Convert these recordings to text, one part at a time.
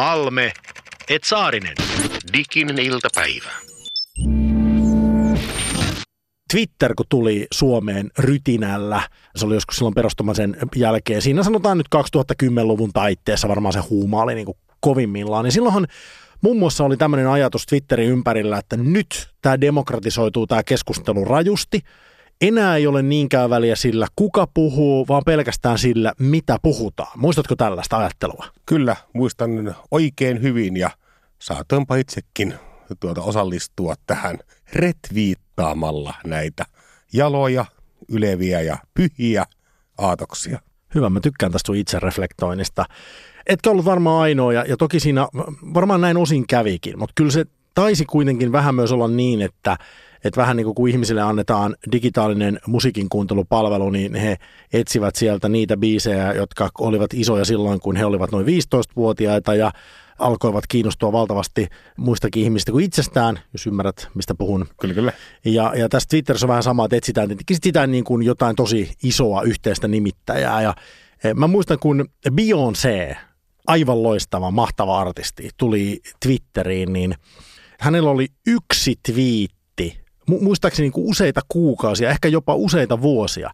Halme, et Saarinen. Diginen iltapäivä. Twitter, kun tuli Suomeen rytinällä, se oli joskus silloin perustamisen jälkeen, siinä sanotaan nyt 2010-luvun taitteessa varmaan se huuma oli niin kuin kovimmillaan, niin silloinhan muun muassa oli tämmöinen ajatus Twitterin ympärillä, että nyt tämä demokratisoituu tämä keskustelu rajusti, enää ei ole niinkään väliä sillä, kuka puhuu, vaan pelkästään sillä, mitä puhutaan. Muistatko tällaista ajattelua? Kyllä, muistan oikein hyvin ja saatoinpa itsekin tuota osallistua tähän retviittaamalla näitä jaloja, yleviä ja pyhiä aatoksia. Hyvä, mä tykkään tästä sun itsereflektoinnista. Etkä ollut varmaan ainoa, ja, ja toki siinä varmaan näin osin kävikin, mutta kyllä se taisi kuitenkin vähän myös olla niin, että että vähän niin kuin kun ihmisille annetaan digitaalinen musiikin kuuntelupalvelu, niin he etsivät sieltä niitä biisejä, jotka olivat isoja silloin, kun he olivat noin 15-vuotiaita ja alkoivat kiinnostua valtavasti muistakin ihmistä kuin itsestään, jos ymmärrät, mistä puhun. Kyllä, kyllä. Ja, ja tässä Twitterissä on vähän sama, että etsitään, etsitään niin kuin jotain tosi isoa yhteistä nimittäjää. Ja e, mä muistan, kun Beyoncé, aivan loistava, mahtava artisti, tuli Twitteriin, niin hänellä oli yksi twiitti, muistaakseni niin kuin useita kuukausia, ehkä jopa useita vuosia.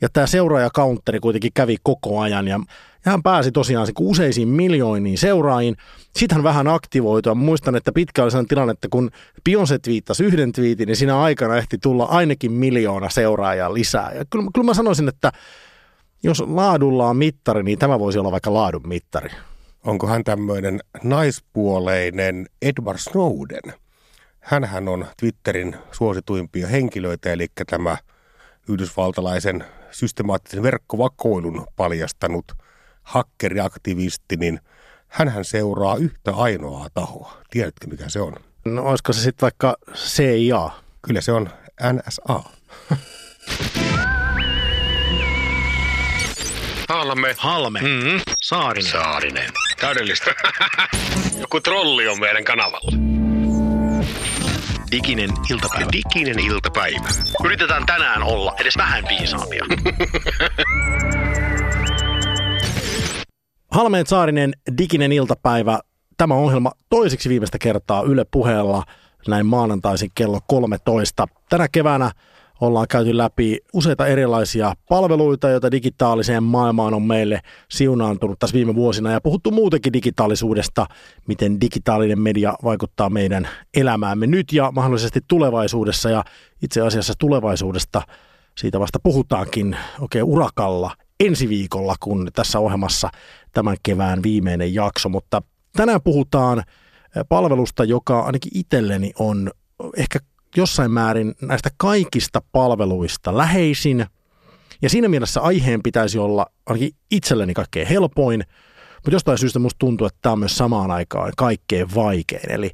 Ja tämä seuraajakounteri kuitenkin kävi koko ajan ja hän pääsi tosiaan se useisiin miljooniin seuraajiin. Sitten hän vähän aktivoitua. Muistan, että pitkä oli sellainen tilanne, että kun Beyoncé twiittasi yhden twiitin, niin siinä aikana ehti tulla ainakin miljoona seuraajaa lisää. Ja kyllä, kyllä mä sanoisin, että jos laadulla on mittari, niin tämä voisi olla vaikka laadun mittari. Onko hän tämmöinen naispuoleinen Edward Snowden? Hänhän on Twitterin suosituimpia henkilöitä, eli tämä yhdysvaltalaisen systemaattisen verkkovakoilun paljastanut – hakkeriaktivisti, niin hän seuraa yhtä ainoaa tahoa. Tiedätkö, mikä se on? No olisiko se sitten vaikka CIA? Kyllä se on NSA. Halme. Halme. Mm-hmm. Saarinen. Saarinen. Täydellistä. Joku trolli on meidän kanavalla. Diginen iltapäivä. Diginen iltapäivä. Yritetään tänään olla edes vähän viisaampia. Halmeen Saarinen, diginen iltapäivä. Tämä ohjelma toiseksi viimeistä kertaa Yle puheella näin maanantaisin kello 13. Tänä keväänä ollaan käyty läpi useita erilaisia palveluita, joita digitaaliseen maailmaan on meille siunaantunut tässä viime vuosina. Ja puhuttu muutenkin digitaalisuudesta, miten digitaalinen media vaikuttaa meidän elämäämme nyt ja mahdollisesti tulevaisuudessa. Ja itse asiassa tulevaisuudesta siitä vasta puhutaankin oikein urakalla ensi viikolla, kun tässä ohjelmassa tämän kevään viimeinen jakso, mutta tänään puhutaan palvelusta, joka ainakin itselleni on ehkä jossain määrin näistä kaikista palveluista läheisin. Ja siinä mielessä aiheen pitäisi olla ainakin itselleni kaikkein helpoin, mutta jostain syystä musta tuntuu, että tämä on myös samaan aikaan kaikkein vaikein. Eli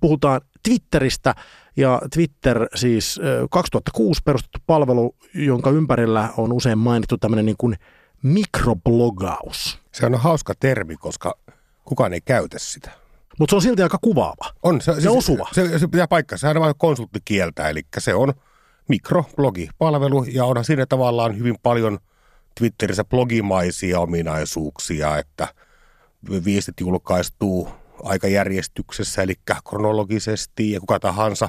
puhutaan Twitteristä ja Twitter siis 2006 perustettu palvelu, jonka ympärillä on usein mainittu tämmöinen niin kuin mikroblogaus. Se on hauska termi, koska kukaan ei käytä sitä. Mutta se on silti aika kuvaava. On. Se, se siis, osuva. Se, se pitää paikkaa. Sehän on vain konsulttikieltä, eli se on mikroblogipalvelu ja onhan siinä tavallaan hyvin paljon Twitterissä blogimaisia ominaisuuksia, että viestit julkaistuu aikajärjestyksessä, eli kronologisesti ja kuka tahansa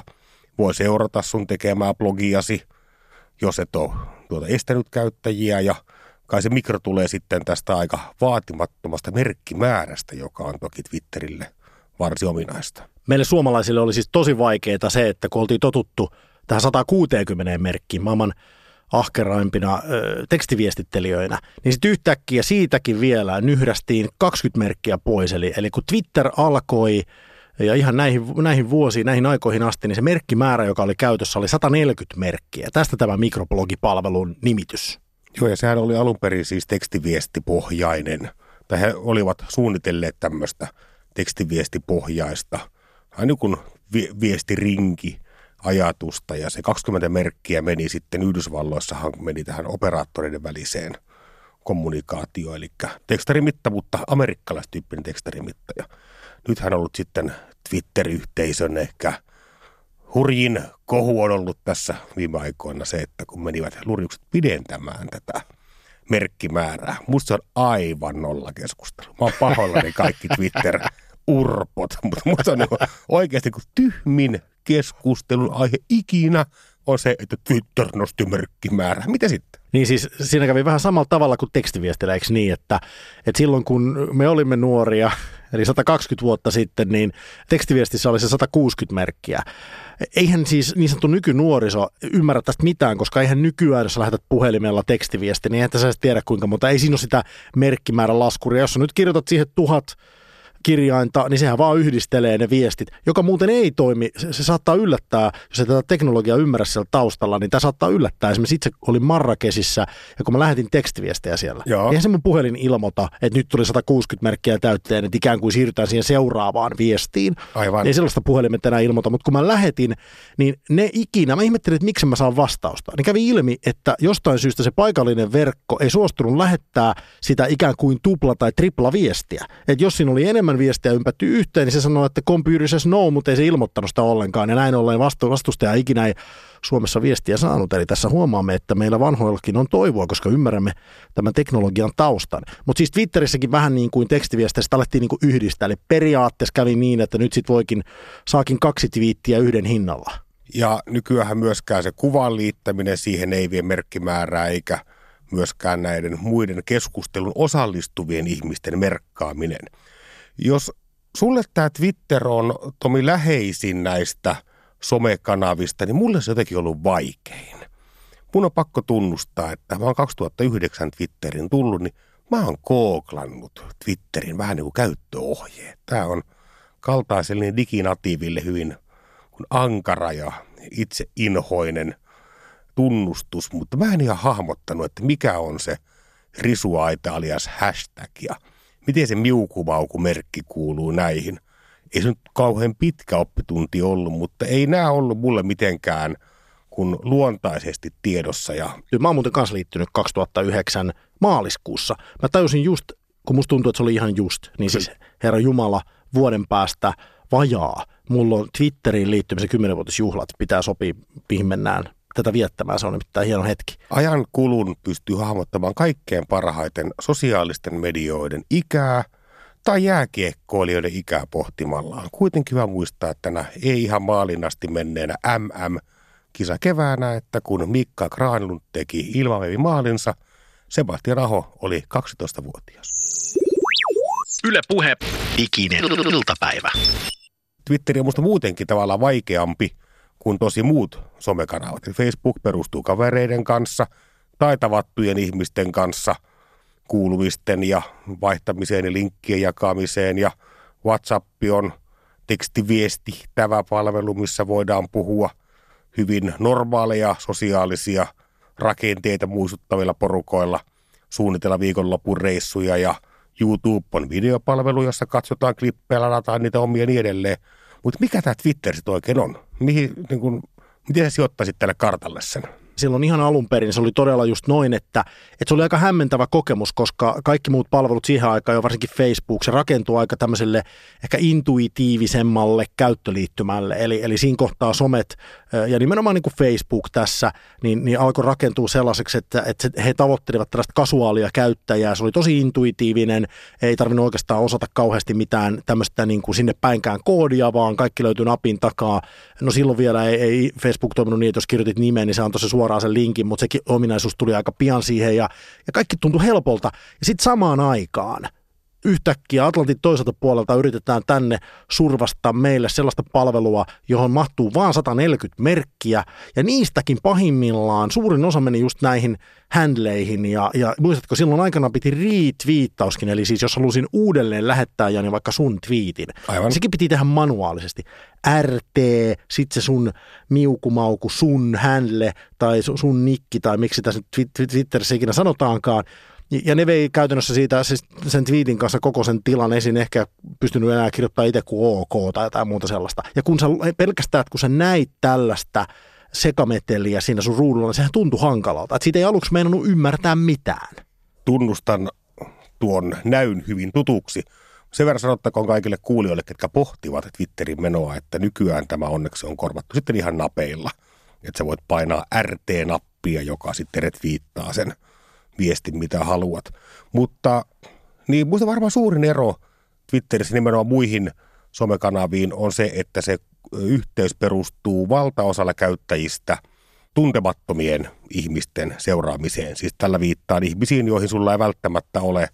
voi seurata sun tekemää blogiasi, jos et ole tuota estänyt käyttäjiä ja kai se mikro tulee sitten tästä aika vaatimattomasta merkkimäärästä, joka on toki Twitterille varsin ominaista. Meille suomalaisille oli siis tosi vaikeaa se, että kun oltiin totuttu tähän 160 merkkiin maailman ahkeraimpina ö, tekstiviestittelijöinä, niin sitten yhtäkkiä siitäkin vielä nyhrästiin 20 merkkiä pois. Eli, eli kun Twitter alkoi ja ihan näihin, näihin vuosiin, näihin aikoihin asti, niin se merkkimäärä, joka oli käytössä, oli 140 merkkiä. Tästä tämä mikroblogipalvelun nimitys. Joo, ja sehän oli alun perin siis tekstiviestipohjainen, tai he olivat suunnitelleet tämmöistä tekstiviestipohjaista, aina kuin vi- viestirinki ajatusta, ja se 20 merkkiä meni sitten Yhdysvalloissahan meni tähän operaattoreiden väliseen kommunikaatioon, eli tekstarimitta, mutta amerikkalaistyyppinen tekstarimitta. Ja nythän on ollut sitten Twitter-yhteisön ehkä hurjin kohu on ollut tässä viime aikoina se, että kun menivät lurjukset pidentämään tätä merkkimäärää. Musta se on aivan nolla keskustelu. Mä oon pahoillani kaikki Twitter-urpot, mutta musta on niin oikeasti kun tyhmin keskustelun aihe ikinä on se, että Twitter nosti merkkimäärää. Mitä sitten? Niin siis siinä kävi vähän samalla tavalla kuin tekstiviestillä, eikö niin, että, että silloin kun me olimme nuoria, eli 120 vuotta sitten, niin tekstiviestissä oli se 160 merkkiä. Eihän siis niin sanottu nykynuoriso ymmärrä tästä mitään, koska eihän nykyään, jos lähetät puhelimella tekstiviesti, niin eihän sä tiedä kuinka monta. Ei siinä ole sitä merkkimäärän laskuria. Jos sä nyt kirjoitat siihen tuhat kirjainta, niin sehän vaan yhdistelee ne viestit, joka muuten ei toimi. Se, se saattaa yllättää, jos ei tätä teknologiaa ymmärrä siellä taustalla, niin tämä saattaa yllättää. Esimerkiksi itse olin Marrakesissa ja kun mä lähetin tekstiviestejä siellä, Joo. eihän se mun puhelin ilmoita, että nyt tuli 160 merkkiä täytteen, että ikään kuin siirrytään siihen seuraavaan viestiin. Aivan. Ei sellaista puhelimet enää ilmoita, mutta kun mä lähetin, niin ne ikinä, mä ihmettelin, että miksi mä saan vastausta. Niin kävi ilmi, että jostain syystä se paikallinen verkko ei suostunut lähettää sitä ikään kuin tupla tai tripla viestiä. Että jos siinä oli enemmän viestiä ympätty yhteen, niin se sanoi, että computer says no, mutta ei se ilmoittanut sitä ollenkaan. Ja näin ollen vastu, vastustaja ikinä ei Suomessa viestiä saanut. Eli tässä huomaamme, että meillä vanhoillakin on toivoa, koska ymmärrämme tämän teknologian taustan. Mutta siis Twitterissäkin vähän niin kuin tekstiviesteistä alettiin niin kuin yhdistää. Eli periaatteessa kävi niin, että nyt sitten voikin, saakin kaksi twiittiä yhden hinnalla. Ja nykyään myöskään se kuvan liittäminen siihen ei vie merkkimäärää eikä myöskään näiden muiden keskustelun osallistuvien ihmisten merkkaaminen. Jos sulle tämä Twitter on Tomi läheisin näistä somekanavista, niin mulle se jotenkin ollut vaikein. Mun on pakko tunnustaa, että mä oon 2009 Twitterin tullut, niin mä oon kooklannut Twitterin vähän niin kuin käyttöohjeet. Tämä on kaltaiselle diginatiiville hyvin ankara ja itse inhoinen tunnustus, mutta mä en ihan hahmottanut, että mikä on se risuaita alias hashtag ja – miten se miukumaukumerkki kuuluu näihin. Ei se nyt kauhean pitkä oppitunti ollut, mutta ei nämä ollut mulle mitenkään kun luontaisesti tiedossa. Ja... Mä oon muuten kanssa liittynyt 2009 maaliskuussa. Mä tajusin just, kun musta tuntuu, että se oli ihan just, niin siis Herra Jumala vuoden päästä vajaa. Mulla on Twitteriin liittymisen 10-vuotisjuhlat, pitää sopia, mihin mennään tätä viettämään. Se on nimittäin hieno hetki. Ajan kulun pystyy hahmottamaan kaikkein parhaiten sosiaalisten medioiden ikää tai jääkiekkoilijoiden ikää pohtimallaan. Kuitenkin hyvä muistaa, että tänä ei ihan maalinnasti menneenä MM kisa keväänä, että kun Mikka Granlund teki ilmavevi maalinsa, Sebastian Raho oli 12-vuotias. Yle Puhe, ikinen iltapäivä. Twitteri on musta muutenkin tavallaan vaikeampi kuin tosi muut somekanavat. Facebook perustuu kavereiden kanssa tai tavattujen ihmisten kanssa kuulumisten ja vaihtamiseen ja linkkien jakamiseen ja WhatsApp on tekstiviestittävä palvelu, missä voidaan puhua hyvin normaaleja sosiaalisia rakenteita muistuttavilla porukoilla, suunnitella viikonlopun reissuja ja YouTube on videopalvelu, jossa katsotaan klippejä, ladataan niitä omia niin edelleen. Mutta mikä tämä Twitter sitten oikein on? Mihin, niin kun, miten sä sijoittaisit tälle kartalle sen? Silloin ihan alun perin se oli todella just noin, että, että se oli aika hämmentävä kokemus, koska kaikki muut palvelut siihen aikaan, jo varsinkin Facebook, se rakentuu aika tämmöiselle ehkä intuitiivisemmalle käyttöliittymälle. Eli, eli siinä kohtaa somet ja nimenomaan niin kuin Facebook tässä, niin, niin alkoi rakentua sellaiseksi, että, että he tavoittelivat tällaista kasuaalia käyttäjää. Se oli tosi intuitiivinen, ei tarvinnut oikeastaan osata kauheasti mitään tämmöistä niin kuin sinne päinkään koodia, vaan kaikki löytyi napin takaa. No silloin vielä ei, ei Facebook toiminut niin, että jos kirjoitit nimen, niin se antoi se suoraan sen linkin, mutta sekin ominaisuus tuli aika pian siihen ja, ja kaikki tuntui helpolta. Ja sitten samaan aikaan yhtäkkiä Atlantin toiselta puolelta yritetään tänne survasta meille sellaista palvelua, johon mahtuu vain 140 merkkiä, ja niistäkin pahimmillaan suurin osa meni just näihin handleihin, ja, ja muistatko, silloin aikana piti retweettauskin, eli siis jos halusin uudelleen lähettää Jani vaikka sun tweetin, Aivan. sekin piti tehdä manuaalisesti. RT, sitten se sun miukumauku, sun handle, tai sun nikki, tai miksi tässä Twitterissä ikinä sanotaankaan, ja ne vei käytännössä siitä siis sen tweetin kanssa koko sen tilan esiin, ehkä pystynyt enää kirjoittamaan itse kuin OK tai jotain muuta sellaista. Ja kun sä pelkästään, että kun sä näit tällaista sekameteliä siinä sun ruudulla, niin sehän tuntui hankalalta. Että siitä ei aluksi meinannut ymmärtää mitään. Tunnustan tuon näyn hyvin tutuksi. Sen verran sanottakoon kaikille kuulijoille, ketkä pohtivat Twitterin menoa, että nykyään tämä onneksi on korvattu sitten ihan napeilla. Että sä voit painaa RT-nappia, joka sitten retviittaa sen – viesti mitä haluat. Mutta niin muista varmaan suurin ero Twitterissä nimenomaan muihin somekanaviin on se, että se yhteys perustuu valtaosalla käyttäjistä tuntemattomien ihmisten seuraamiseen. Siis tällä viittaan ihmisiin, joihin sulla ei välttämättä ole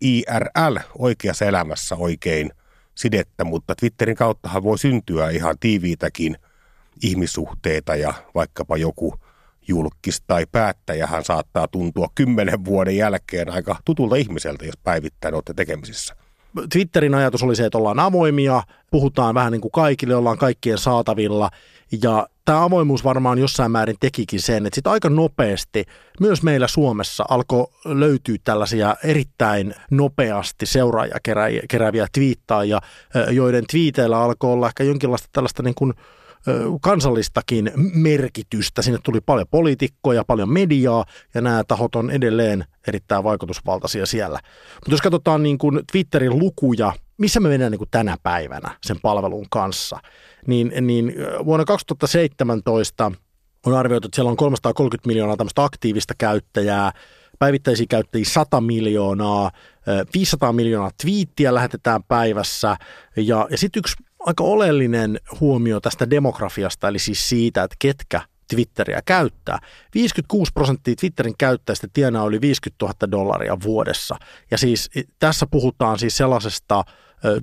IRL oikeassa elämässä oikein sidettä, mutta Twitterin kauttahan voi syntyä ihan tiiviitäkin ihmissuhteita ja vaikkapa joku julkis tai päättäjähän saattaa tuntua kymmenen vuoden jälkeen aika tutulta ihmiseltä, jos päivittäin olette tekemisissä. Twitterin ajatus oli se, että ollaan avoimia, puhutaan vähän niin kuin kaikille, ollaan kaikkien saatavilla. Ja tämä avoimuus varmaan jossain määrin tekikin sen, että sitten aika nopeasti myös meillä Suomessa alkoi löytyä tällaisia erittäin nopeasti seuraajia kerääviä twiittaajia, joiden twiiteillä alkoi olla ehkä jonkinlaista tällaista niin kuin kansallistakin merkitystä. Sinne tuli paljon poliitikkoja, paljon mediaa ja nämä tahot on edelleen erittäin vaikutusvaltaisia siellä. Mutta jos katsotaan niin kuin Twitterin lukuja, missä me mennään niin kuin tänä päivänä sen palvelun kanssa, niin, niin vuonna 2017 on arvioitu, että siellä on 330 miljoonaa tämmöistä aktiivista käyttäjää, päivittäisiä käyttäjiä 100 miljoonaa, 500 miljoonaa twiittiä lähetetään päivässä ja, ja sitten yksi aika oleellinen huomio tästä demografiasta, eli siis siitä, että ketkä Twitteriä käyttää. 56 prosenttia Twitterin käyttäjistä tienaa yli 50 000 dollaria vuodessa. Ja siis tässä puhutaan siis sellaisesta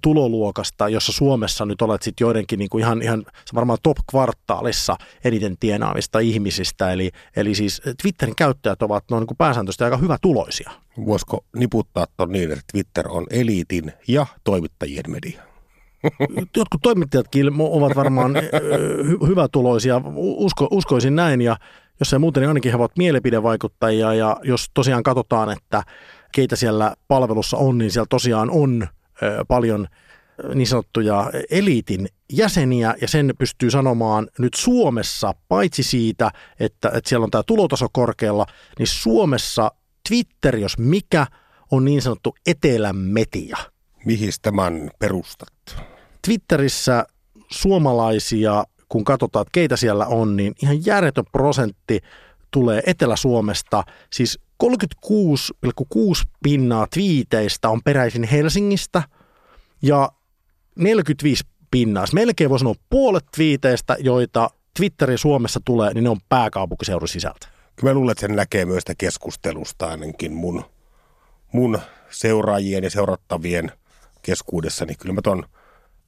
tuloluokasta, jossa Suomessa nyt olet sitten joidenkin niin kuin ihan, ihan varmaan top-kvartaalissa eniten tienaavista ihmisistä. Eli, eli siis Twitterin käyttäjät ovat noin niin kuin pääsääntöisesti aika hyvä tuloisia. Voisiko niputtaa tuon niin, että Twitter on eliitin ja toimittajien media? Jotkut toimittajatkin ovat varmaan hy- hyvätuloisia, usko, uskoisin näin, ja jos ei muuten, niin ainakin he ovat mielipidevaikuttajia, ja jos tosiaan katsotaan, että keitä siellä palvelussa on, niin siellä tosiaan on paljon niin sanottuja eliitin jäseniä, ja sen pystyy sanomaan nyt Suomessa, paitsi siitä, että, että siellä on tämä tulotaso korkealla, niin Suomessa Twitter, jos mikä, on niin sanottu etelän media. Mihin tämän perustat? Twitterissä suomalaisia, kun katsotaan, että keitä siellä on, niin ihan järjetön prosentti tulee Etelä-Suomesta. Siis 36,6 pinnaa twiiteistä on peräisin Helsingistä ja 45 pinnaa, siis melkein voi sanoa puolet twiiteistä, joita Twitterin Suomessa tulee, niin ne on pääkaupunkiseudun sisältä. Kyllä mä luulen, että sen näkee myös sitä keskustelusta ainakin mun, mun seuraajien ja seurattavien keskuudessa, niin kyllä mä ton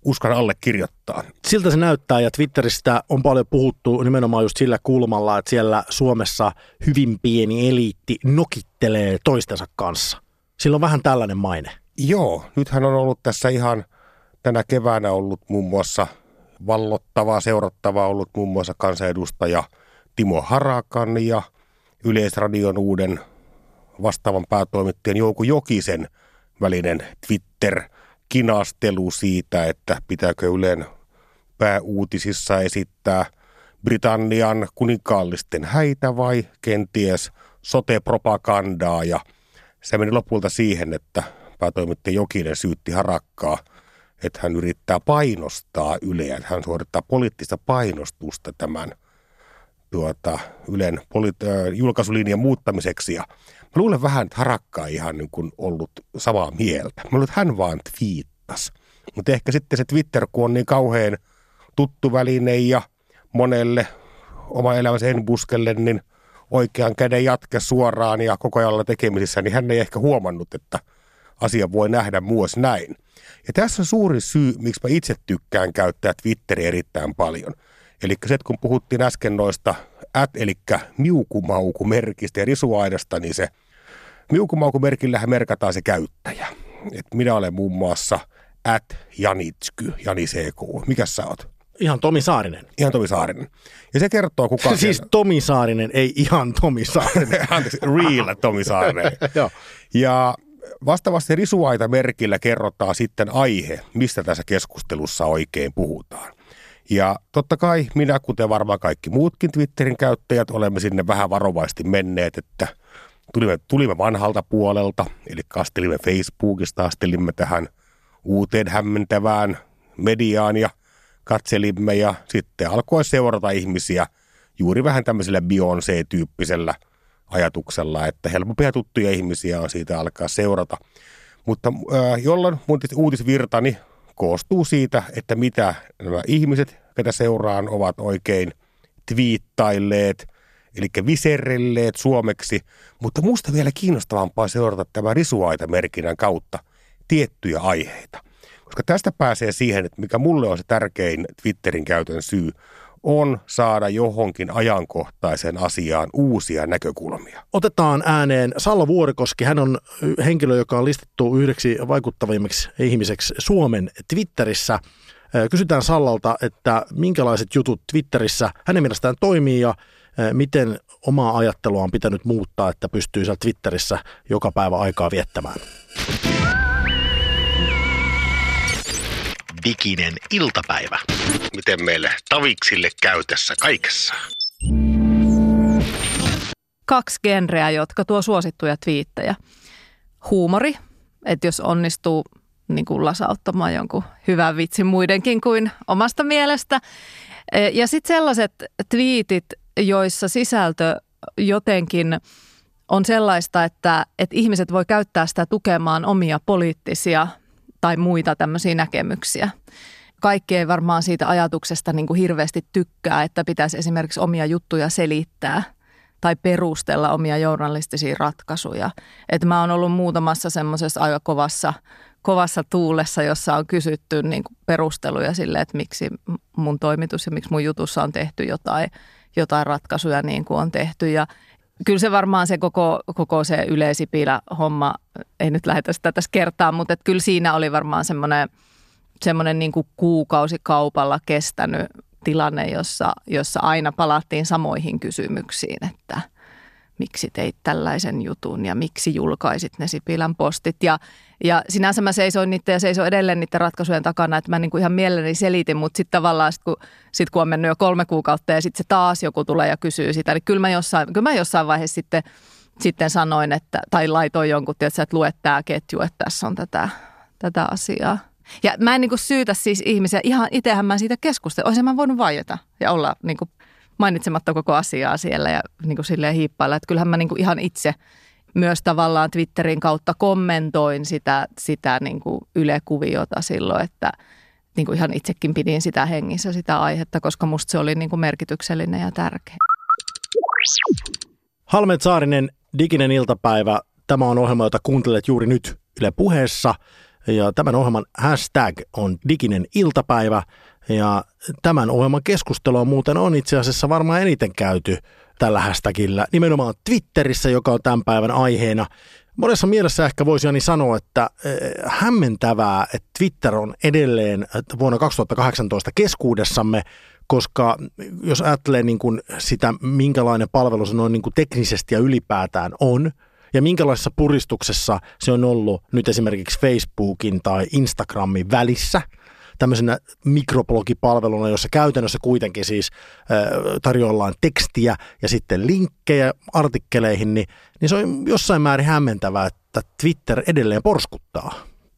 uskon allekirjoittaa. Siltä se näyttää ja Twitteristä on paljon puhuttu nimenomaan just sillä kulmalla, että siellä Suomessa hyvin pieni eliitti nokittelee toistensa kanssa. Sillä on vähän tällainen maine. Joo, nythän on ollut tässä ihan tänä keväänä ollut muun muassa vallottavaa, seurattavaa ollut muun muassa kansanedustaja Timo Harakan ja Yleisradion uuden vastaavan päätoimittajan Jouko Jokisen välinen Twitter – kinastelu siitä, että pitääkö Ylen pääuutisissa esittää Britannian kuninkaallisten häitä vai kenties sote-propagandaa. Ja se meni lopulta siihen, että päätoimittaja Jokinen syytti Harakkaa, että hän yrittää painostaa Yleä, että hän suorittaa poliittista painostusta tämän tuota, Ylen poli- äh, julkaisulinjan muuttamiseksi. Ja Mä luulen vähän, että Harakka ei ihan niin kuin ollut samaa mieltä. Mä luulen, että hän vaan twiittasi. Mutta ehkä sitten se Twitter, kun on niin kauhean tuttu väline ja monelle oma elämänsä buskelle, niin oikean käden jatke suoraan ja koko ajan tekemisissä, niin hän ei ehkä huomannut, että asia voi nähdä myös näin. Ja tässä on suuri syy, miksi mä itse tykkään käyttää Twitteriä erittäin paljon. Eli se, että kun puhuttiin äsken noista at, eli miukumaukumerkistä ja risuaidasta, niin se miukumaukumerkillähän merkataan se käyttäjä. Et minä olen muun muassa at Janitsky, Jani CK. Mikä sä oot? Ihan Tomi Saarinen. Ihan Tomi Saarinen. Ja se kertoo kuka... siis siellä... Tomi Saarinen, ei ihan Tomi Saarinen. Anteeksi, real Tomi Saarinen. Joo. Ja vastaavasti risuaita merkillä kerrotaan sitten aihe, mistä tässä keskustelussa oikein puhutaan. Ja totta kai minä, kuten varmaan kaikki muutkin Twitterin käyttäjät, olemme sinne vähän varovasti menneet, että tulimme, tulimme vanhalta puolelta, eli kastelimme Facebookista, astelimme tähän uuteen hämmentävään mediaan ja katselimme ja sitten alkoi seurata ihmisiä juuri vähän tämmöisellä Beyoncé-tyyppisellä ajatuksella, että helpompi ja tuttuja ihmisiä on siitä alkaa seurata. Mutta äh, jolloin mun uutisvirtani koostuu siitä, että mitä nämä ihmiset, ketä seuraan, ovat oikein twiittailleet, eli viserrelleet suomeksi, mutta musta vielä kiinnostavampaa seurata tämä risuaita-merkinnän kautta tiettyjä aiheita. Koska tästä pääsee siihen, että mikä mulle on se tärkein Twitterin käytön syy, on saada johonkin ajankohtaiseen asiaan uusia näkökulmia. Otetaan ääneen Salla Vuorikoski. Hän on henkilö, joka on listattu yhdeksi vaikuttavimmiksi ihmiseksi Suomen Twitterissä. Kysytään Sallalta, että minkälaiset jutut Twitterissä hänen mielestään toimii ja miten omaa ajattelua on pitänyt muuttaa, että pystyy siellä Twitterissä joka päivä aikaa viettämään. Diginen iltapäivä. Miten meille taviksille käy tässä kaikessa? Kaksi genreä, jotka tuo suosittuja twiittejä. Huumori, että jos onnistuu niin kuin lasauttamaan jonkun hyvän vitsin muidenkin kuin omasta mielestä. E, ja sitten sellaiset twiitit, joissa sisältö jotenkin on sellaista, että, että ihmiset voi käyttää sitä tukemaan omia poliittisia tai muita tämmöisiä näkemyksiä. Kaikki ei varmaan siitä ajatuksesta niin kuin hirveästi tykkää, että pitäisi esimerkiksi omia juttuja selittää tai perustella omia journalistisia ratkaisuja. Et mä oon ollut muutamassa semmoisessa aika kovassa, kovassa tuulessa, jossa on kysytty niin kuin perusteluja sille, että miksi mun toimitus ja miksi mun jutussa on tehty jotain, jotain ratkaisuja niin kuin on tehty. Ja kyllä se varmaan se koko, koko se yleisipilä homma, ei nyt lähdetä sitä tässä kertaa, mutta että kyllä siinä oli varmaan semmoinen, semmoinen niin kuin kuukausikaupalla kestänyt tilanne, jossa, jossa aina palattiin samoihin kysymyksiin, että – miksi teit tällaisen jutun ja miksi julkaisit ne Sipilän postit. Ja, ja sinänsä mä seisoin niiden ja seisoin edelleen niiden ratkaisujen takana, että mä niin kuin ihan mielelläni selitin, mutta sitten tavallaan sit kun, sit kun on mennyt jo kolme kuukautta ja sitten se taas joku tulee ja kysyy sitä, niin kyllä mä jossain, kyllä mä jossain vaiheessa sitten, sitten sanoin, että, tai laitoin jonkun, että luet tämä ketju, että tässä on tätä, tätä asiaa. Ja mä en niin kuin syytä siis ihmisiä, ihan itsehän mä siitä keskustelin. Olisin mä voinut vaieta ja olla niin kuin mainitsematta koko asiaa siellä ja niin kuin silleen hiippailla. Että kyllähän mä niin kuin ihan itse myös tavallaan Twitterin kautta kommentoin sitä, sitä niin kuin Yle-kuviota silloin, että niin kuin ihan itsekin pidin sitä hengissä, sitä aihetta, koska musta se oli niin kuin merkityksellinen ja tärkeä. Halmet Saarinen, diginen iltapäivä. Tämä on ohjelma, jota kuuntelet juuri nyt Yle puheessa. Ja tämän ohjelman hashtag on diginen iltapäivä. Ja tämän ohjelman keskustelua muuten on itse asiassa varmaan eniten käyty tällä hashtagillä, nimenomaan Twitterissä, joka on tämän päivän aiheena. Monessa mielessä ehkä voisi Jani sanoa, että eh, hämmentävää, että Twitter on edelleen vuonna 2018 keskuudessamme, koska jos ajattelee niin kuin sitä, minkälainen palvelu se noin niin kuin teknisesti ja ylipäätään on, ja minkälaisessa puristuksessa se on ollut nyt esimerkiksi Facebookin tai Instagramin välissä – tämmöisenä mikroblogipalveluna, jossa käytännössä kuitenkin siis tarjoillaan tekstiä ja sitten linkkejä artikkeleihin, niin, niin se on jossain määrin hämmentävää, että Twitter edelleen porskuttaa.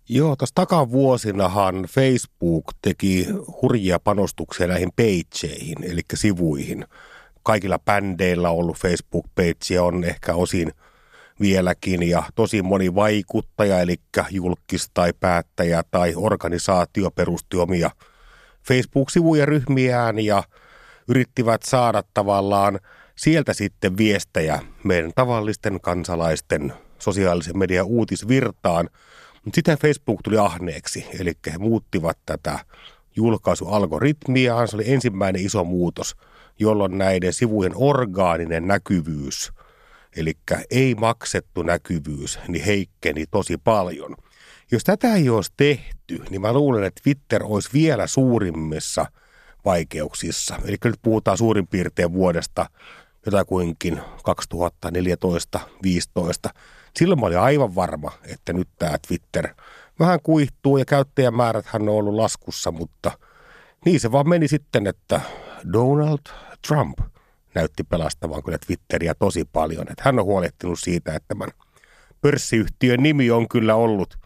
Joo, tuossa takavuosinahan Facebook teki hurjia panostuksia näihin pageihin, eli sivuihin. Kaikilla bändeillä on ollut Facebook-page on ehkä osin – vieläkin ja tosi moni vaikuttaja, eli julkis tai päättäjä tai organisaatio perusti omia Facebook-sivuja ryhmiään ja yrittivät saada tavallaan sieltä sitten viestejä meidän tavallisten kansalaisten sosiaalisen median uutisvirtaan. Mutta sitten Facebook tuli ahneeksi, eli he muuttivat tätä julkaisualgoritmiaan. Se oli ensimmäinen iso muutos, jolloin näiden sivujen orgaaninen näkyvyys – eli ei maksettu näkyvyys, niin heikkeni tosi paljon. Jos tätä ei olisi tehty, niin mä luulen, että Twitter olisi vielä suurimmissa vaikeuksissa. Eli nyt puhutaan suurin piirtein vuodesta jotakuinkin 2014-2015. Silloin mä olin aivan varma, että nyt tämä Twitter vähän kuihtuu ja käyttäjämääräthän on ollut laskussa, mutta niin se vaan meni sitten, että Donald Trump – näytti pelastavan kyllä Twitteriä tosi paljon. Että hän on huolehtinut siitä, että tämän pörssiyhtiön nimi on kyllä ollut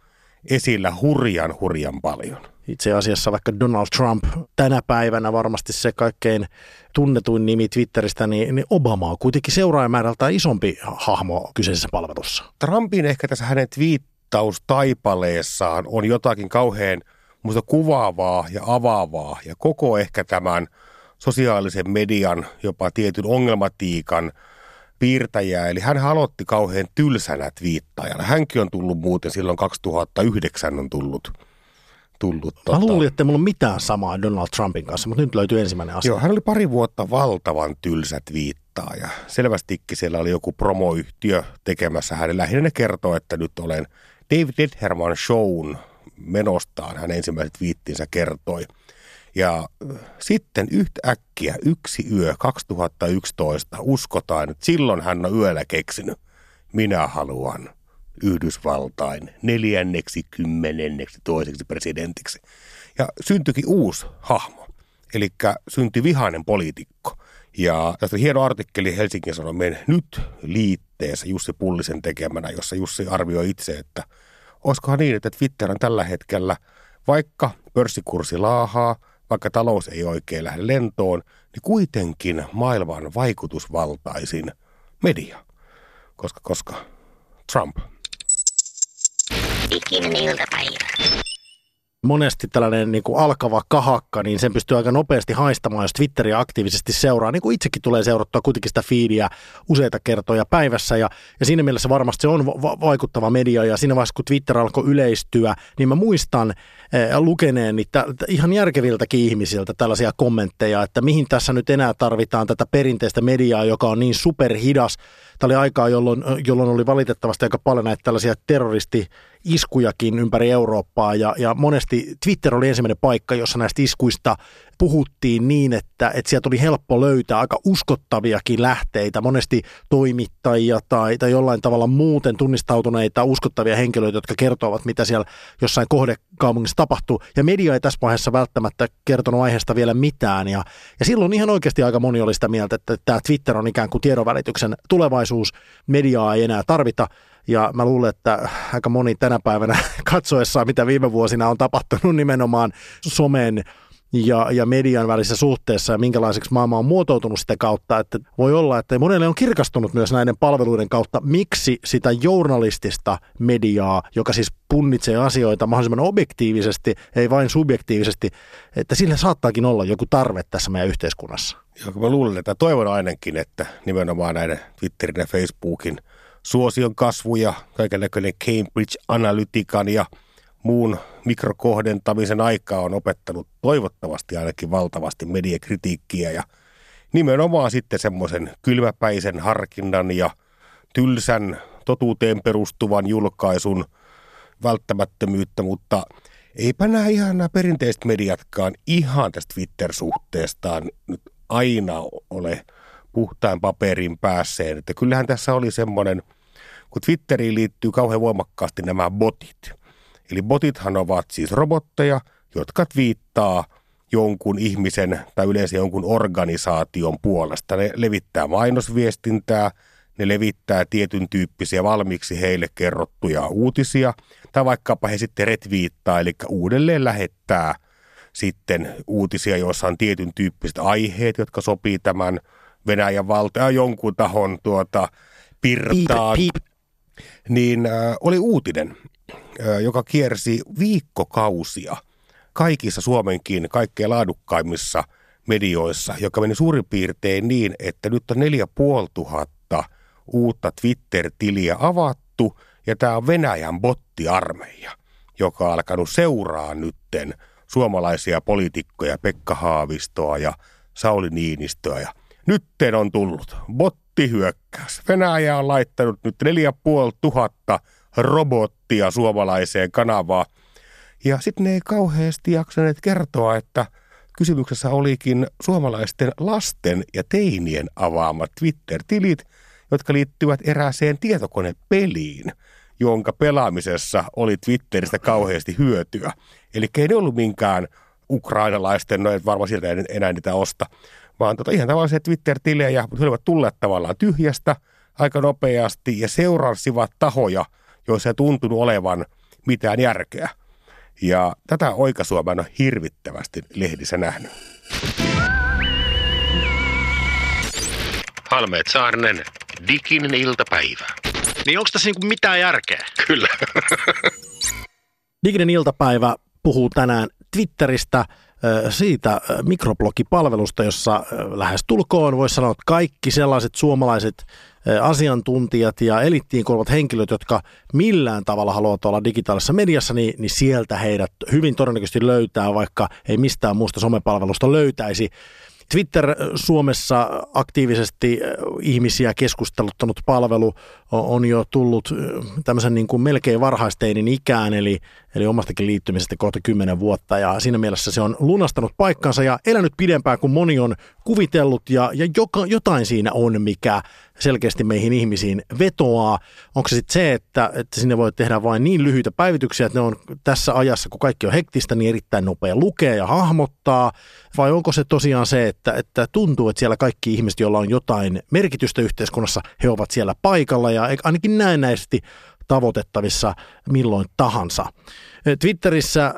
esillä hurjan hurjan paljon. Itse asiassa vaikka Donald Trump tänä päivänä varmasti se kaikkein tunnetuin nimi Twitteristä, niin, niin Obama on kuitenkin seuraajamäärältään isompi hahmo kyseisessä palvelussa. Trumpin ehkä tässä hänen twiittaustaipaleessaan on jotakin kauhean musta kuvaavaa ja avaavaa ja koko ehkä tämän sosiaalisen median jopa tietyn ongelmatiikan piirtäjää. Eli hän aloitti kauhean tylsänä twiittajana. Hänkin on tullut muuten silloin 2009 on tullut tullut. Mä tota... luulin, että mulla on mitään samaa Donald Trumpin kanssa, mutta nyt löytyy ensimmäinen asia. Joo, hän oli pari vuotta valtavan tylsä ja Selvästikin siellä oli joku promoyhtiö tekemässä hänen. Lähinnä ne kertoo, että nyt olen David Letterman Shown menostaan. Hän ensimmäiset viittinsä kertoi. Ja sitten yhtäkkiä yksi yö 2011 uskotaan, että silloin hän on yöllä keksinyt, minä haluan Yhdysvaltain neljänneksi kymmenenneksi toiseksi presidentiksi. Ja syntyikin uusi hahmo, eli syntyi vihainen poliitikko. Ja tästä hieno artikkeli Helsingin Sanomien nyt liitteessä Jussi Pullisen tekemänä, jossa Jussi arvioi itse, että olisikohan niin, että Twitter on tällä hetkellä, vaikka pörssikurssi laahaa, vaikka talous ei oikein lähde lentoon, niin kuitenkin maailman vaikutusvaltaisin media. Koska, koska Trump – Ikinen iltapäivä monesti tällainen niin kuin alkava kahakka, niin sen pystyy aika nopeasti haistamaan, jos Twitteriä aktiivisesti seuraa. Niin kuin itsekin tulee seurattua kuitenkin sitä feedia useita kertoja päivässä ja, ja siinä mielessä varmasti se on va- vaikuttava media ja siinä vaiheessa kun Twitter alkoi yleistyä, niin mä muistan eh, lukeneen niitä ihan järkeviltäkin ihmisiltä tällaisia kommentteja, että mihin tässä nyt enää tarvitaan tätä perinteistä mediaa, joka on niin superhidas. Tämä oli aikaa, jolloin, jolloin oli valitettavasti aika paljon näitä tällaisia terroristi iskujakin ympäri Eurooppaa ja, ja monesti Twitter oli ensimmäinen paikka, jossa näistä iskuista puhuttiin niin, että, että sieltä oli helppo löytää aika uskottaviakin lähteitä, monesti toimittajia tai, tai jollain tavalla muuten tunnistautuneita uskottavia henkilöitä, jotka kertovat, mitä siellä jossain kohdekaupungissa tapahtuu. Ja media ei tässä vaiheessa välttämättä kertonut aiheesta vielä mitään. Ja, ja silloin ihan oikeasti aika moni oli sitä mieltä, että tämä Twitter on ikään kuin tiedonvälityksen tulevaisuus, mediaa ei enää tarvita. Ja mä luulen, että aika moni tänä päivänä katsoessaan, mitä viime vuosina on tapahtunut nimenomaan somen ja, ja median välisessä suhteessa ja minkälaiseksi maailma on muotoutunut sitä kautta, että voi olla, että monelle on kirkastunut myös näiden palveluiden kautta, miksi sitä journalistista mediaa, joka siis punnitsee asioita mahdollisimman objektiivisesti, ei vain subjektiivisesti, että sillä saattaakin olla joku tarve tässä meidän yhteiskunnassa. Joo, mä luulen, että toivon ainakin, että nimenomaan näiden Twitterin ja Facebookin – suosion kasvu ja kaikenlainen Cambridge Analytican ja muun mikrokohdentamisen aikaa on opettanut toivottavasti ainakin valtavasti mediakritiikkiä ja nimenomaan sitten semmoisen kylmäpäisen harkinnan ja tylsän totuuteen perustuvan julkaisun välttämättömyyttä, mutta eipä nämä ihan nämä perinteiset mediatkaan ihan tästä Twitter-suhteestaan nyt aina ole puhtain paperin päässeen. Että kyllähän tässä oli semmoinen – kun Twitteriin liittyy kauhean voimakkaasti nämä botit. Eli botithan ovat siis robotteja, jotka viittaa jonkun ihmisen tai yleensä jonkun organisaation puolesta. Ne levittää mainosviestintää, ne levittää tietyn tyyppisiä valmiiksi heille kerrottuja uutisia, tai vaikkapa he sitten retviittaa, eli uudelleen lähettää sitten uutisia, joissa on tietyn tyyppiset aiheet, jotka sopii tämän Venäjän valta jonkun tahon tuota, pirtaan. Piip, piip niin äh, oli uutinen, joka kiersi viikkokausia kaikissa Suomenkin kaikkein laadukkaimmissa medioissa, joka meni suurin piirtein niin, että nyt on 4500 uutta Twitter-tiliä avattu, ja tämä on Venäjän bottiarmeija, joka on alkanut seuraa nytten suomalaisia poliitikkoja, Pekka Haavistoa ja Sauli Niinistöä. Ja nytten on tullut bot nettihyökkäys. Venäjä on laittanut nyt 4500 robottia suomalaiseen kanavaan. Ja sitten ne ei kauheasti jaksaneet kertoa, että kysymyksessä olikin suomalaisten lasten ja teinien avaamat Twitter-tilit, jotka liittyvät erääseen tietokonepeliin, jonka pelaamisessa oli Twitteristä kauheasti hyötyä. Eli ei ne ollut minkään ukrainalaisten, no et varmaan sieltä enää niitä osta, vaan tota, ihan tavallisia Twitter-tilejä, mutta he olivat tulleet tavallaan tyhjästä aika nopeasti ja seurasivat tahoja, joissa ei tuntunut olevan mitään järkeä. Ja tätä oikaisua mä en ole hirvittävästi lehdissä nähnyt. Halmeet Saarnen, Diginen iltapäivä. Niin onko tässä niinku mitään järkeä? Kyllä. Diginen iltapäivä puhuu tänään Twitteristä siitä mikroblogipalvelusta, jossa lähes tulkoon voisi sanoa, että kaikki sellaiset suomalaiset asiantuntijat ja elittiin kuuluvat henkilöt, jotka millään tavalla haluavat olla digitaalisessa mediassa, niin, niin sieltä heidät hyvin todennäköisesti löytää, vaikka ei mistään muusta somepalvelusta löytäisi. Twitter Suomessa aktiivisesti ihmisiä keskusteluttanut palvelu on jo tullut tämmöisen niin kuin melkein varhaisteinin ikään, eli, eli omastakin liittymisestä kohta kymmenen vuotta, ja siinä mielessä se on lunastanut paikkansa ja elänyt pidempään kuin moni on kuvitellut, ja, ja joka, jotain siinä on, mikä selkeästi meihin ihmisiin vetoaa. Onko se sitten se, että, että sinne voi tehdä vain niin lyhyitä päivityksiä, että ne on tässä ajassa, kun kaikki on hektistä, niin erittäin nopea lukea ja hahmottaa, vai onko se tosiaan se, että, että tuntuu, että siellä kaikki ihmiset, joilla on jotain merkitystä yhteiskunnassa, he ovat siellä paikalla? Ja ainakin näennäisesti tavoitettavissa milloin tahansa. Twitterissä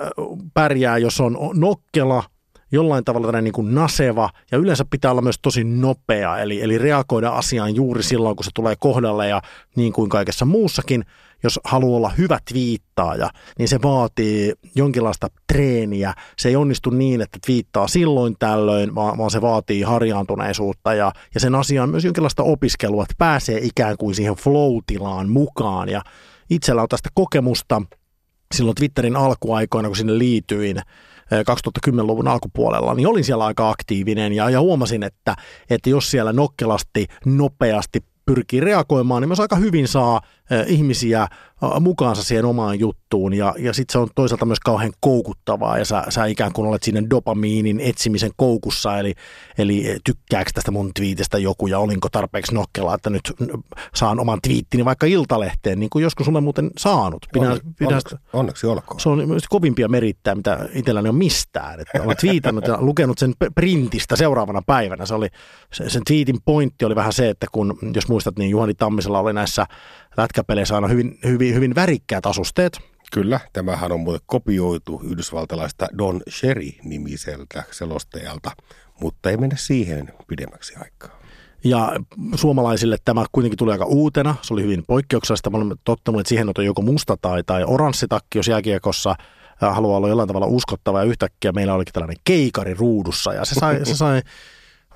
pärjää, jos on nokkela, jollain tavalla niin kuin naseva ja yleensä pitää olla myös tosi nopea, eli, eli reagoida asiaan juuri silloin, kun se tulee kohdalle ja niin kuin kaikessa muussakin – jos haluaa olla hyvä twiittaaja, niin se vaatii jonkinlaista treeniä. Se ei onnistu niin, että twiittaa silloin tällöin, vaan, vaan se vaatii harjaantuneisuutta ja, ja sen asiaan myös jonkinlaista opiskelua, että pääsee ikään kuin siihen flow-tilaan mukaan. Ja itsellä on tästä kokemusta silloin Twitterin alkuaikoina, kun sinne liityin, 2010-luvun alkupuolella, niin olin siellä aika aktiivinen ja, ja huomasin, että, että jos siellä nokkelasti, nopeasti pyrkii reagoimaan, niin myös aika hyvin saa ihmisiä mukaansa siihen omaan juttuun ja, ja sitten se on toisaalta myös kauhean koukuttavaa ja sä, sä ikään kuin olet siinä dopamiinin etsimisen koukussa, eli, eli tykkääkö tästä mun twiitistä joku ja olinko tarpeeksi nokkela, että nyt saan oman twiittini vaikka Iltalehteen, niin kuin joskus olen muuten saanut. Pidän, onneksi, pidän, onneksi, onneksi olkoon. Se on myös kovimpia merittää, mitä itselläni on mistään, että olen twiitannut ja lukenut sen printistä seuraavana päivänä. Se oli, sen twiitin pointti oli vähän se, että kun, jos muistat, niin Juhani Tammisella oli näissä lätkäpeleissä aina hyvin, hyvin, hyvin värikkäät asusteet. Kyllä, tämähän on muuten kopioitu yhdysvaltalaista Don Sherry-nimiseltä selostajalta, mutta ei mennä siihen pidemmäksi aikaa. Ja suomalaisille tämä kuitenkin tuli aika uutena, se oli hyvin poikkeuksellista. Me olemme tottunut, että siihen on joko musta tai, tai oranssitakki, jos jääkiekossa haluaa olla jollain tavalla uskottava ja yhtäkkiä meillä olikin tällainen keikari ruudussa ja se sai, se sai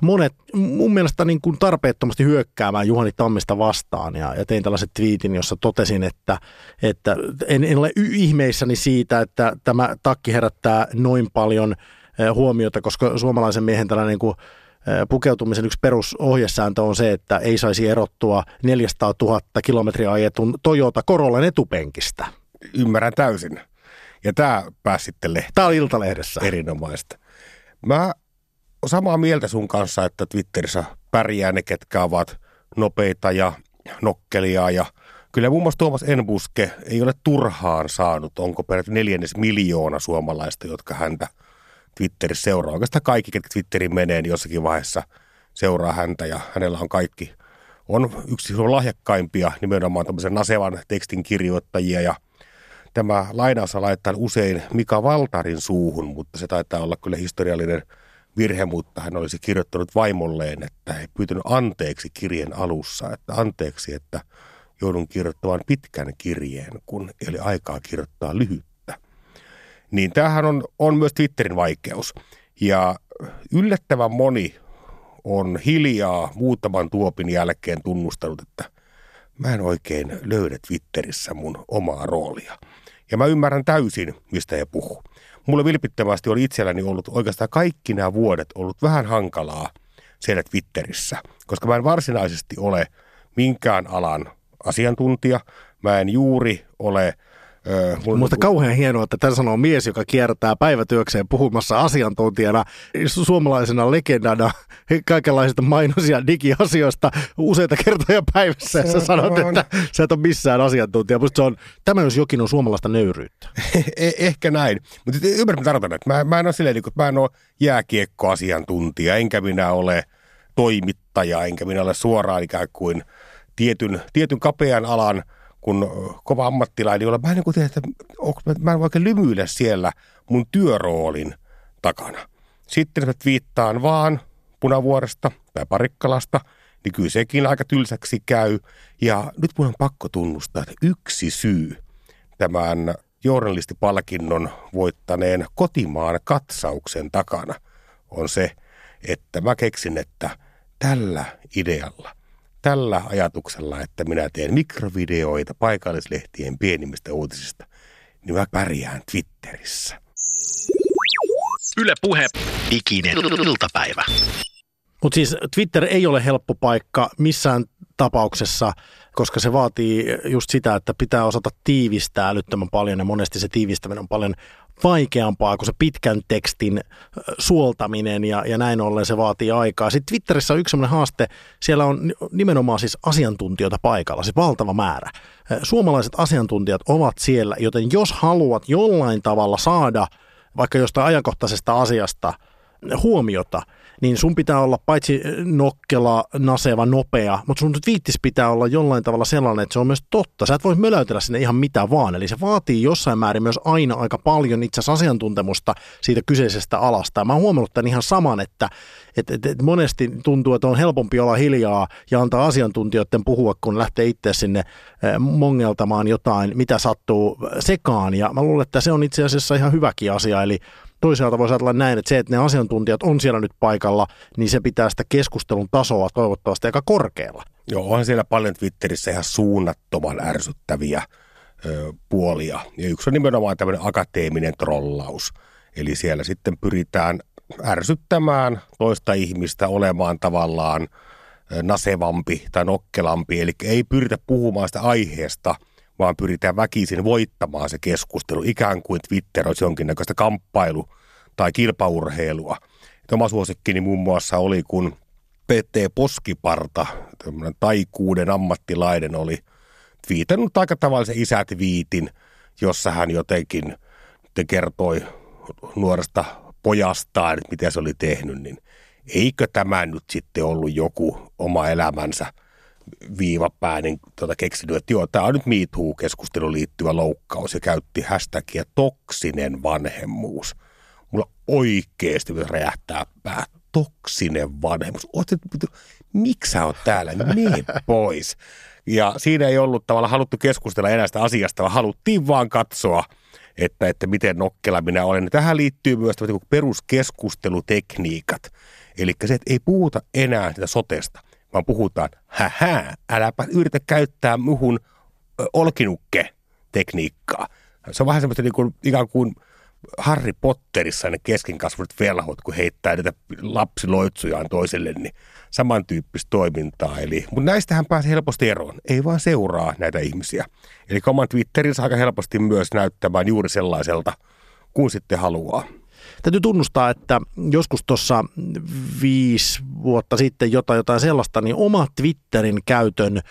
monet mun mielestä niin kuin tarpeettomasti hyökkäämään Juhani Tammista vastaan ja, ja tein tällaisen twiitin, jossa totesin, että, että en, en ole ihmeissäni siitä, että tämä takki herättää noin paljon eh, huomiota, koska suomalaisen miehen tällainen niin kuin eh, pukeutumisen yksi perusohjesääntö on se, että ei saisi erottua 400 000 kilometriä ajetun Toyota Corollan etupenkistä. Ymmärrän täysin. Ja tämä pääsi sitten lehteen. Tämä on Iltalehdessä. Erinomaista. Mä samaa mieltä sun kanssa, että Twitterissä pärjää ne, ketkä ovat nopeita ja nokkelia ja Kyllä muun muassa Tuomas Enbuske ei ole turhaan saanut, onko peräti neljännes miljoona suomalaista, jotka häntä Twitterissä seuraa. Oikeastaan kaikki, ketkä Twitteriin menee, niin jossakin vaiheessa seuraa häntä ja hänellä on kaikki. On yksi lahjakkaimpia nimenomaan tämmöisen nasevan tekstin kirjoittajia ja tämä lainaus laittaa usein Mika Valtarin suuhun, mutta se taitaa olla kyllä historiallinen – virhe, mutta hän olisi kirjoittanut vaimolleen, että ei pyytänyt anteeksi kirjeen alussa, että anteeksi, että joudun kirjoittamaan pitkän kirjeen, kun ole aikaa kirjoittaa lyhyttä. Niin tämähän on, on myös Twitterin vaikeus. Ja yllättävän moni on hiljaa muutaman tuopin jälkeen tunnustanut, että mä en oikein löydä Twitterissä mun omaa roolia. Ja mä ymmärrän täysin, mistä he puhuu mulle vilpittömästi oli itselläni ollut oikeastaan kaikki nämä vuodet ollut vähän hankalaa siellä Twitterissä, koska mä en varsinaisesti ole minkään alan asiantuntija. Mä en juuri ole Öö, Minusta kauhean hienoa, että tässä sanoo mies, joka kiertää päivätyökseen puhumassa asiantuntijana, suomalaisena legendana kaikenlaisista mainosia digiasioista useita kertoja päivässä. Ja sä sanot, on. että sä et ole missään asiantuntija. Musta se on, tämä jos jokin on suomalaista nöyryyttä. Eh, ehkä näin. Mutta ymmärrän, tarkoitan, että mä, mä en ole silleen, että mä en ole jääkiekkoasiantuntija, enkä minä ole toimittaja, enkä minä ole suoraan ikään kuin tietyn, tietyn kapean alan – kun kova ammattilainen, jolla en, niin kuin tiedä, että mä en voi oikein lymyillä siellä mun työroolin takana. Sitten mä viittaan vaan Punavuoresta tai Parikkalasta, niin kyllä sekin aika tylsäksi käy. Ja nyt mun on pakko tunnustaa, että yksi syy tämän journalistipalkinnon voittaneen kotimaan katsauksen takana on se, että mä keksin, että tällä idealla, tällä ajatuksella, että minä teen mikrovideoita paikallislehtien pienimmistä uutisista, niin mä pärjään Twitterissä. Yle Puhe, diginen iltapäivä. Mutta siis Twitter ei ole helppo paikka missään tapauksessa, koska se vaatii just sitä, että pitää osata tiivistää älyttömän paljon ja monesti se tiivistäminen on paljon vaikeampaa kuin se pitkän tekstin suoltaminen ja, ja näin ollen se vaatii aikaa. Sitten Twitterissä on yksi sellainen haaste, siellä on nimenomaan siis asiantuntijoita paikalla, siis valtava määrä. Suomalaiset asiantuntijat ovat siellä, joten jos haluat jollain tavalla saada vaikka jostain ajankohtaisesta asiasta huomiota – niin sun pitää olla paitsi nokkela, naseva, nopea, mutta sun viittis pitää olla jollain tavalla sellainen, että se on myös totta. Sä et voi möläytellä sinne ihan mitä vaan, eli se vaatii jossain määrin myös aina aika paljon itse asiassa asiantuntemusta siitä kyseisestä alasta. Ja mä oon huomannut tämän ihan saman, että et, et, et monesti tuntuu, että on helpompi olla hiljaa ja antaa asiantuntijoiden puhua, kun lähtee itse sinne eh, mongeltamaan jotain, mitä sattuu sekaan. Ja mä luulen, että se on itse asiassa ihan hyväkin asia, eli toisaalta voisi ajatella näin, että se, että ne asiantuntijat on siellä nyt paikalla, niin se pitää sitä keskustelun tasoa toivottavasti aika korkealla. Joo, on siellä paljon Twitterissä ihan suunnattoman ärsyttäviä ö, puolia. Ja yksi on nimenomaan tämmöinen akateeminen trollaus. Eli siellä sitten pyritään ärsyttämään toista ihmistä olemaan tavallaan nasevampi tai nokkelampi. Eli ei pyritä puhumaan sitä aiheesta – vaan pyritään väkisin voittamaan se keskustelu, ikään kuin Twitter olisi jonkinnäköistä kamppailu- tai kilpaurheilua. Et oma suosikkini muun muassa oli, kun PT Poskiparta, tämmöinen taikuuden ammattilainen, oli twiitannut aika tavallisen isätviitin, jossa hän jotenkin te kertoi nuoresta pojastaan, että mitä se oli tehnyt, niin eikö tämä nyt sitten ollut joku oma elämänsä – viivapääinen tuota keksinyt, että joo, tämä on nyt MeToo-keskusteluun liittyvä loukkaus ja käytti hashtagia toksinen vanhemmuus. Mulla oikeasti räjähtää pää. Toksinen vanhemmuus. Oot, miksi sä oot täällä? Mene pois. Ja siinä ei ollut tavallaan haluttu keskustella enää sitä asiasta, vaan haluttiin vaan katsoa, että, että miten nokkela minä olen. Tähän liittyy myös peruskeskustelutekniikat. Eli se, että ei puhuta enää sitä sotesta – vaan puhutaan, hähä, äläpä yritä käyttää muhun olkinukke-tekniikkaa. Se on vähän semmoista niin kuin, ikään kuin Harry Potterissa ne keskinkasvuiset velhot, kun heittää niitä lapsiloitsujaan toiselle, niin samantyyppistä toimintaa. Eli, mutta näistähän pääsee helposti eroon. Ei vaan seuraa näitä ihmisiä. Eli oman Twitterinsä aika helposti myös näyttämään juuri sellaiselta, kuin sitten haluaa. Täytyy tunnustaa, että joskus tuossa viisi vuotta sitten jotain, jotain sellaista, niin oma Twitterin käytön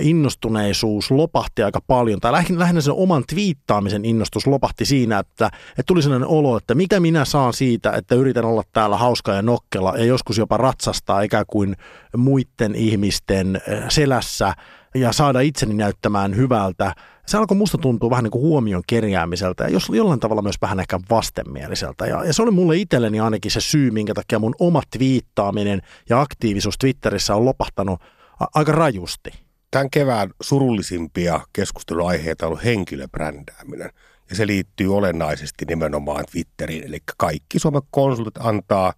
innostuneisuus lopahti aika paljon, tai lähinnä sen oman twiittaamisen innostus lopahti siinä, että, että tuli sellainen olo, että mikä minä saan siitä, että yritän olla täällä hauska ja nokkela ja joskus jopa ratsastaa ikään kuin muiden ihmisten eh, selässä ja saada itseni näyttämään hyvältä se alkoi musta tuntua vähän niin kuin huomion kerjäämiseltä ja jos jollain tavalla myös vähän ehkä vastenmieliseltä. Ja, ja se oli mulle itselleni ainakin se syy, minkä takia mun oma twiittaaminen ja aktiivisuus Twitterissä on lopahtanut a- aika rajusti. Tämän kevään surullisimpia keskusteluaiheita on ollut henkilöbrändääminen. Ja se liittyy olennaisesti nimenomaan Twitteriin. Eli kaikki Suomen konsultit antaa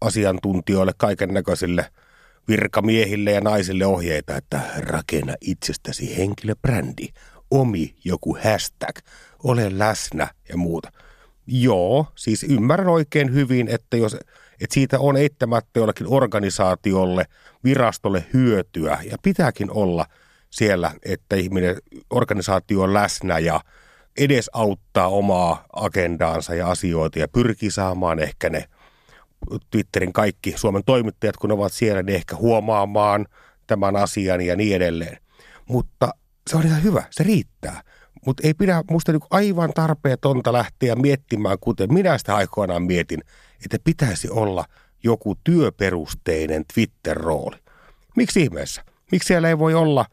asiantuntijoille, kaiken näköisille virkamiehille ja naisille ohjeita, että rakenna itsestäsi henkilöbrändi omi joku hashtag, ole läsnä ja muuta. Joo, siis ymmärrän oikein hyvin, että jos että siitä on eittämättä jollekin organisaatiolle, virastolle hyötyä ja pitääkin olla siellä, että ihminen, organisaatio on läsnä ja edes auttaa omaa agendaansa ja asioita ja pyrkii saamaan ehkä ne Twitterin kaikki Suomen toimittajat, kun ovat siellä, niin ehkä huomaamaan tämän asian ja niin edelleen. Mutta se on ihan hyvä, se riittää. Mutta ei pidä musta niinku aivan tarpeetonta lähteä miettimään, kuten minä sitä aikoinaan mietin, että pitäisi olla joku työperusteinen Twitter-rooli. Miksi ihmeessä? Miksi siellä ei voi olla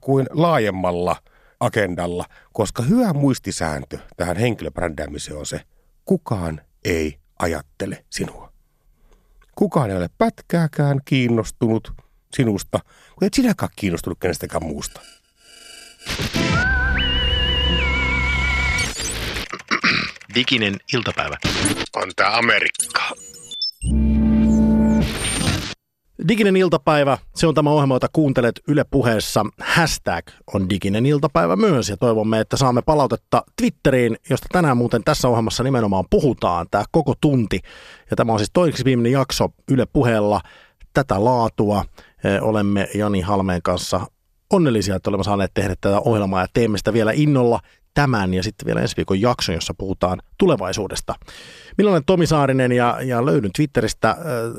kuin laajemmalla agendalla, koska hyvä muistisääntö tähän henkilöbrändäämiseen on se, kukaan ei ajattele sinua. Kukaan ei ole pätkääkään kiinnostunut sinusta, kun et sinäkään kiinnostunut kenestäkään muusta. Diginen iltapäivä. On tää Amerikka. Diginen iltapäivä, se on tämä ohjelma, jota kuuntelet Yle puheessa. Hashtag on diginen iltapäivä myös ja toivomme, että saamme palautetta Twitteriin, josta tänään muuten tässä ohjelmassa nimenomaan puhutaan tämä koko tunti. Ja tämä on siis toiseksi viimeinen jakso Yle puheella tätä laatua. Eh, Olemme Jani Halmeen kanssa onnellisia, että olemme saaneet tehdä tätä ohjelmaa ja teemme sitä vielä innolla tämän ja sitten vielä ensi viikon jakson, jossa puhutaan tulevaisuudesta. Minä olen Tomi Saarinen ja, ja löydyn Twitteristä äh,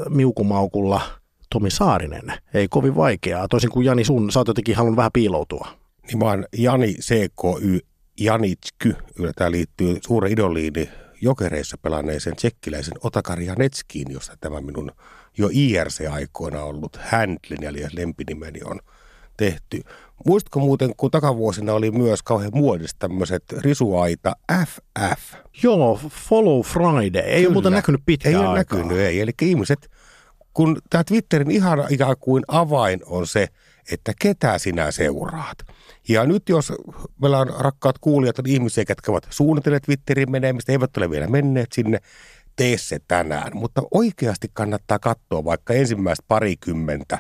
miukumaukulla Tomi Saarinen. Ei kovin vaikeaa, toisin kuin Jani sun, sä oot jotenkin halunnut vähän piiloutua. Niin oon Jani CKY Janitsky. Tämä liittyy suuren idoliini jokereissa pelanneeseen tsekkiläisen Otakar Janetskiin, josta tämä minun jo IRC-aikoina ollut handlin eli lempinimeni on tehty. Muistatko muuten, kun takavuosina oli myös kauhean muodista tämmöiset risuaita FF? Joo, Follow Friday. Ei Kyllä. ole muuten näkynyt pitkään Ei ole aikaa. näkynyt, ei. Eli ihmiset, kun tämä Twitterin ihan ikään kuin avain on se, että ketä sinä seuraat. Ja nyt jos meillä on rakkaat kuulijat, on ihmisiä, jotka ovat suunnitelleet Twitterin menemistä, eivät ole vielä menneet sinne, tee se tänään. Mutta oikeasti kannattaa katsoa vaikka ensimmäistä parikymmentä,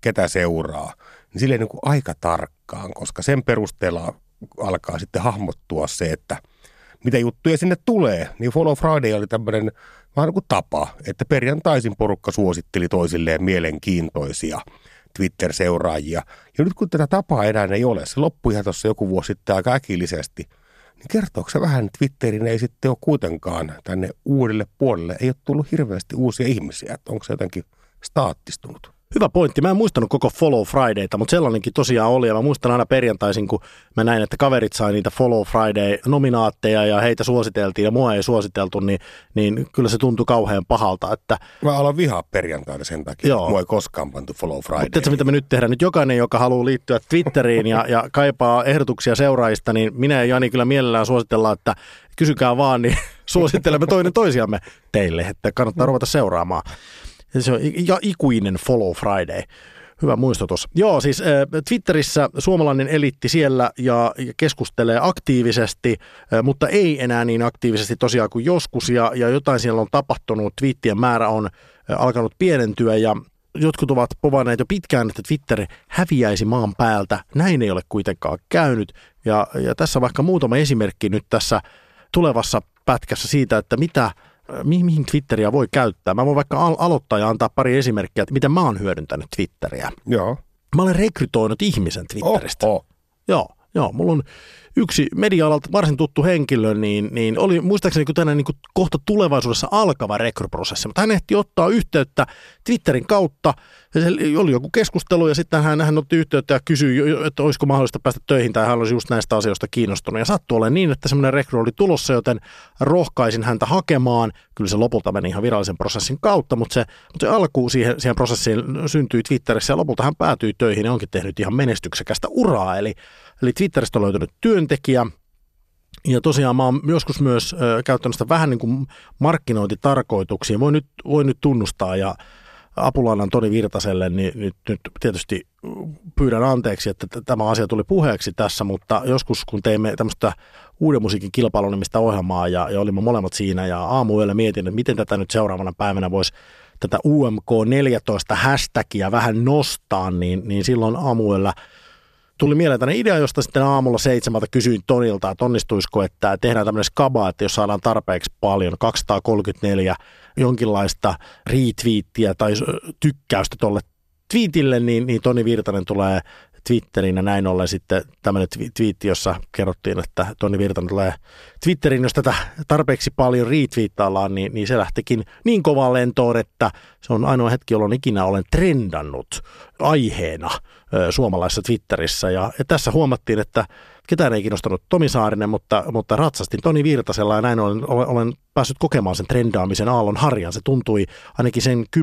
ketä seuraa, niin silleen niin kuin aika tarkkaan, koska sen perusteella alkaa sitten hahmottua se, että mitä juttuja sinne tulee. Niin Follow Friday oli tämmöinen vähän niin kuin tapa, että perjantaisin porukka suositteli toisilleen mielenkiintoisia Twitter-seuraajia. Ja nyt kun tätä tapaa enää ei ole, se loppui ihan tuossa joku vuosi sitten aika äkillisesti, niin kertooko se vähän, että Twitterin ei sitten ole kuitenkaan tänne uudelle puolelle, ei ole tullut hirveästi uusia ihmisiä, että onko se jotenkin staattistunut? Hyvä pointti. Mä en muistanut koko Follow Fridayta, mutta sellainenkin tosiaan oli. Ja mä muistan aina perjantaisin, kun mä näin, että kaverit sai niitä Follow Friday-nominaatteja ja heitä suositeltiin ja mua ei suositeltu, niin, niin kyllä se tuntui kauhean pahalta. Että, Mä alan vihaa perjantaina sen takia, Joo. mua ei koskaan pantu Follow Friday. mutta mitä me nyt tehdään? Nyt jokainen, joka haluaa liittyä Twitteriin ja, ja kaipaa ehdotuksia seuraajista, niin minä ja Jani kyllä mielellään suositellaan, että kysykää vaan, niin suosittelemme toinen toisiamme teille, että kannattaa ruveta seuraamaan. Ja se on ja ikuinen Follow Friday. Hyvä muistutus. Joo, siis äh, Twitterissä suomalainen elitti siellä ja, keskustelee aktiivisesti, äh, mutta ei enää niin aktiivisesti tosiaan kuin joskus. Ja, ja jotain siellä on tapahtunut. Twiittien määrä on äh, alkanut pienentyä ja jotkut ovat povaneet jo pitkään, että Twitter häviäisi maan päältä. Näin ei ole kuitenkaan käynyt. Ja, ja tässä vaikka muutama esimerkki nyt tässä tulevassa pätkässä siitä, että mitä mi- mihin Twitteriä voi käyttää. Mä voin vaikka al- aloittaa ja antaa pari esimerkkiä, että miten mä oon hyödyntänyt Twitteriä. Joo. Mä olen rekrytoinut ihmisen Twitteristä. Oh, oh. Joo, joo, mulla on yksi media-alalta varsin tuttu henkilö, niin, niin oli muistaakseni kun tänne niin kuin kohta tulevaisuudessa alkava rekryprosessi, mutta hän ehti ottaa yhteyttä Twitterin kautta, se oli joku keskustelu ja sitten hän, hän otti yhteyttä ja kysyi, että olisiko mahdollista päästä töihin tai hän olisi just näistä asioista kiinnostunut. Ja sattui olemaan niin, että semmoinen rekry oli tulossa, joten rohkaisin häntä hakemaan. Kyllä se lopulta meni ihan virallisen prosessin kautta, mutta se, mutta se alku siihen, siihen prosessiin syntyi Twitterissä ja lopulta hän päätyi töihin ja onkin tehnyt ihan menestyksekästä uraa. Eli, eli Twitteristä on löytynyt työntekijä, ja tosiaan mä oon joskus myös käyttänyt sitä vähän niin kuin markkinointitarkoituksiin. Voi nyt, voi nyt tunnustaa ja apulainan Toni Virtaselle, niin nyt, nyt tietysti pyydän anteeksi, että tämä asia tuli puheeksi tässä, mutta joskus kun teimme tämmöistä uuden musiikin kilpailunimistä ohjelmaa ja, ja olimme molemmat siinä ja aamuyöllä mietin, että miten tätä nyt seuraavana päivänä voisi tätä UMK14 hashtagia vähän nostaa, niin, niin silloin aamuyöllä tuli mieleen tänne idea, josta sitten aamulla seitsemältä kysyin Tonilta, että onnistuisiko, että tehdään tämmöinen skaba, että jos saadaan tarpeeksi paljon, 234 jonkinlaista retweettiä tai tykkäystä tuolle twiitille, niin, niin Toni Virtanen tulee Twitteriin ja näin ollen sitten tämmöinen twi- twiitti, jossa kerrottiin, että Toni Virtanen tulee Twitteriin, jos tätä tarpeeksi paljon retweettaillaan, niin, niin se lähtikin niin kovaan lentoon, että se on ainoa hetki, jolloin ikinä olen trendannut aiheena suomalaisessa Twitterissä. Ja, ja tässä huomattiin, että ketään ei kiinnostanut Tomi Saarinen, mutta, mutta ratsastin Toni Virtasella ja näin olen, olen, olen päässyt kokemaan sen trendaamisen aallon harjan. Se tuntui ainakin sen 10-15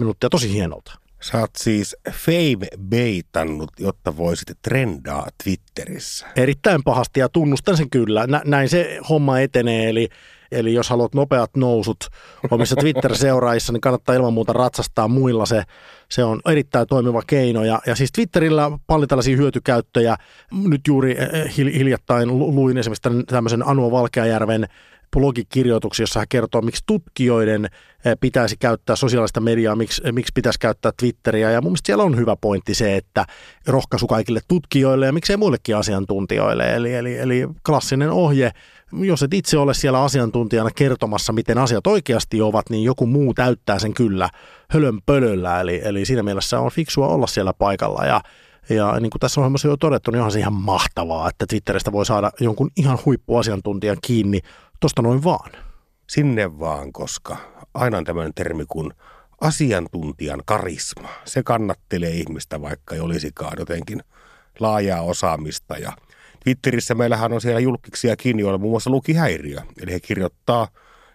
minuuttia tosi hienolta. Sä oot siis fame-beitannut, jotta voisit trendaa Twitterissä. Erittäin pahasti ja tunnustan sen kyllä. Nä, näin se homma etenee, eli Eli jos haluat nopeat nousut omissa Twitter-seuraissa, niin kannattaa ilman muuta ratsastaa muilla. Se, se on erittäin toimiva keino. Ja, ja siis Twitterillä paljon tällaisia hyötykäyttöjä. Nyt juuri eh, eh, hiljattain luin esimerkiksi tämmöisen Anuo Valkeajärven blogikirjoituksia, jossa hän kertoo, miksi tutkijoiden eh, pitäisi käyttää sosiaalista mediaa, miksi, miksi pitäisi käyttää Twitteriä. Ja mun mielestä siellä on hyvä pointti se, että rohkaisu kaikille tutkijoille ja miksei muillekin asiantuntijoille. Eli, eli, eli klassinen ohje – jos et itse ole siellä asiantuntijana kertomassa, miten asiat oikeasti ovat, niin joku muu täyttää sen kyllä hölönpölöllä. Eli, eli siinä mielessä on fiksua olla siellä paikalla ja ja niin kuin tässä ohjelmassa jo todettu, niin onhan se ihan mahtavaa, että Twitteristä voi saada jonkun ihan huippuasiantuntijan kiinni tuosta noin vaan. Sinne vaan, koska aina on tämmöinen termi kuin asiantuntijan karisma. Se kannattelee ihmistä, vaikka ei olisikaan jotenkin laajaa osaamista ja – Twitterissä meillähän on siellä julkiksia kiinni, joilla muun muassa lukihäiriö. Eli he kirjoittaa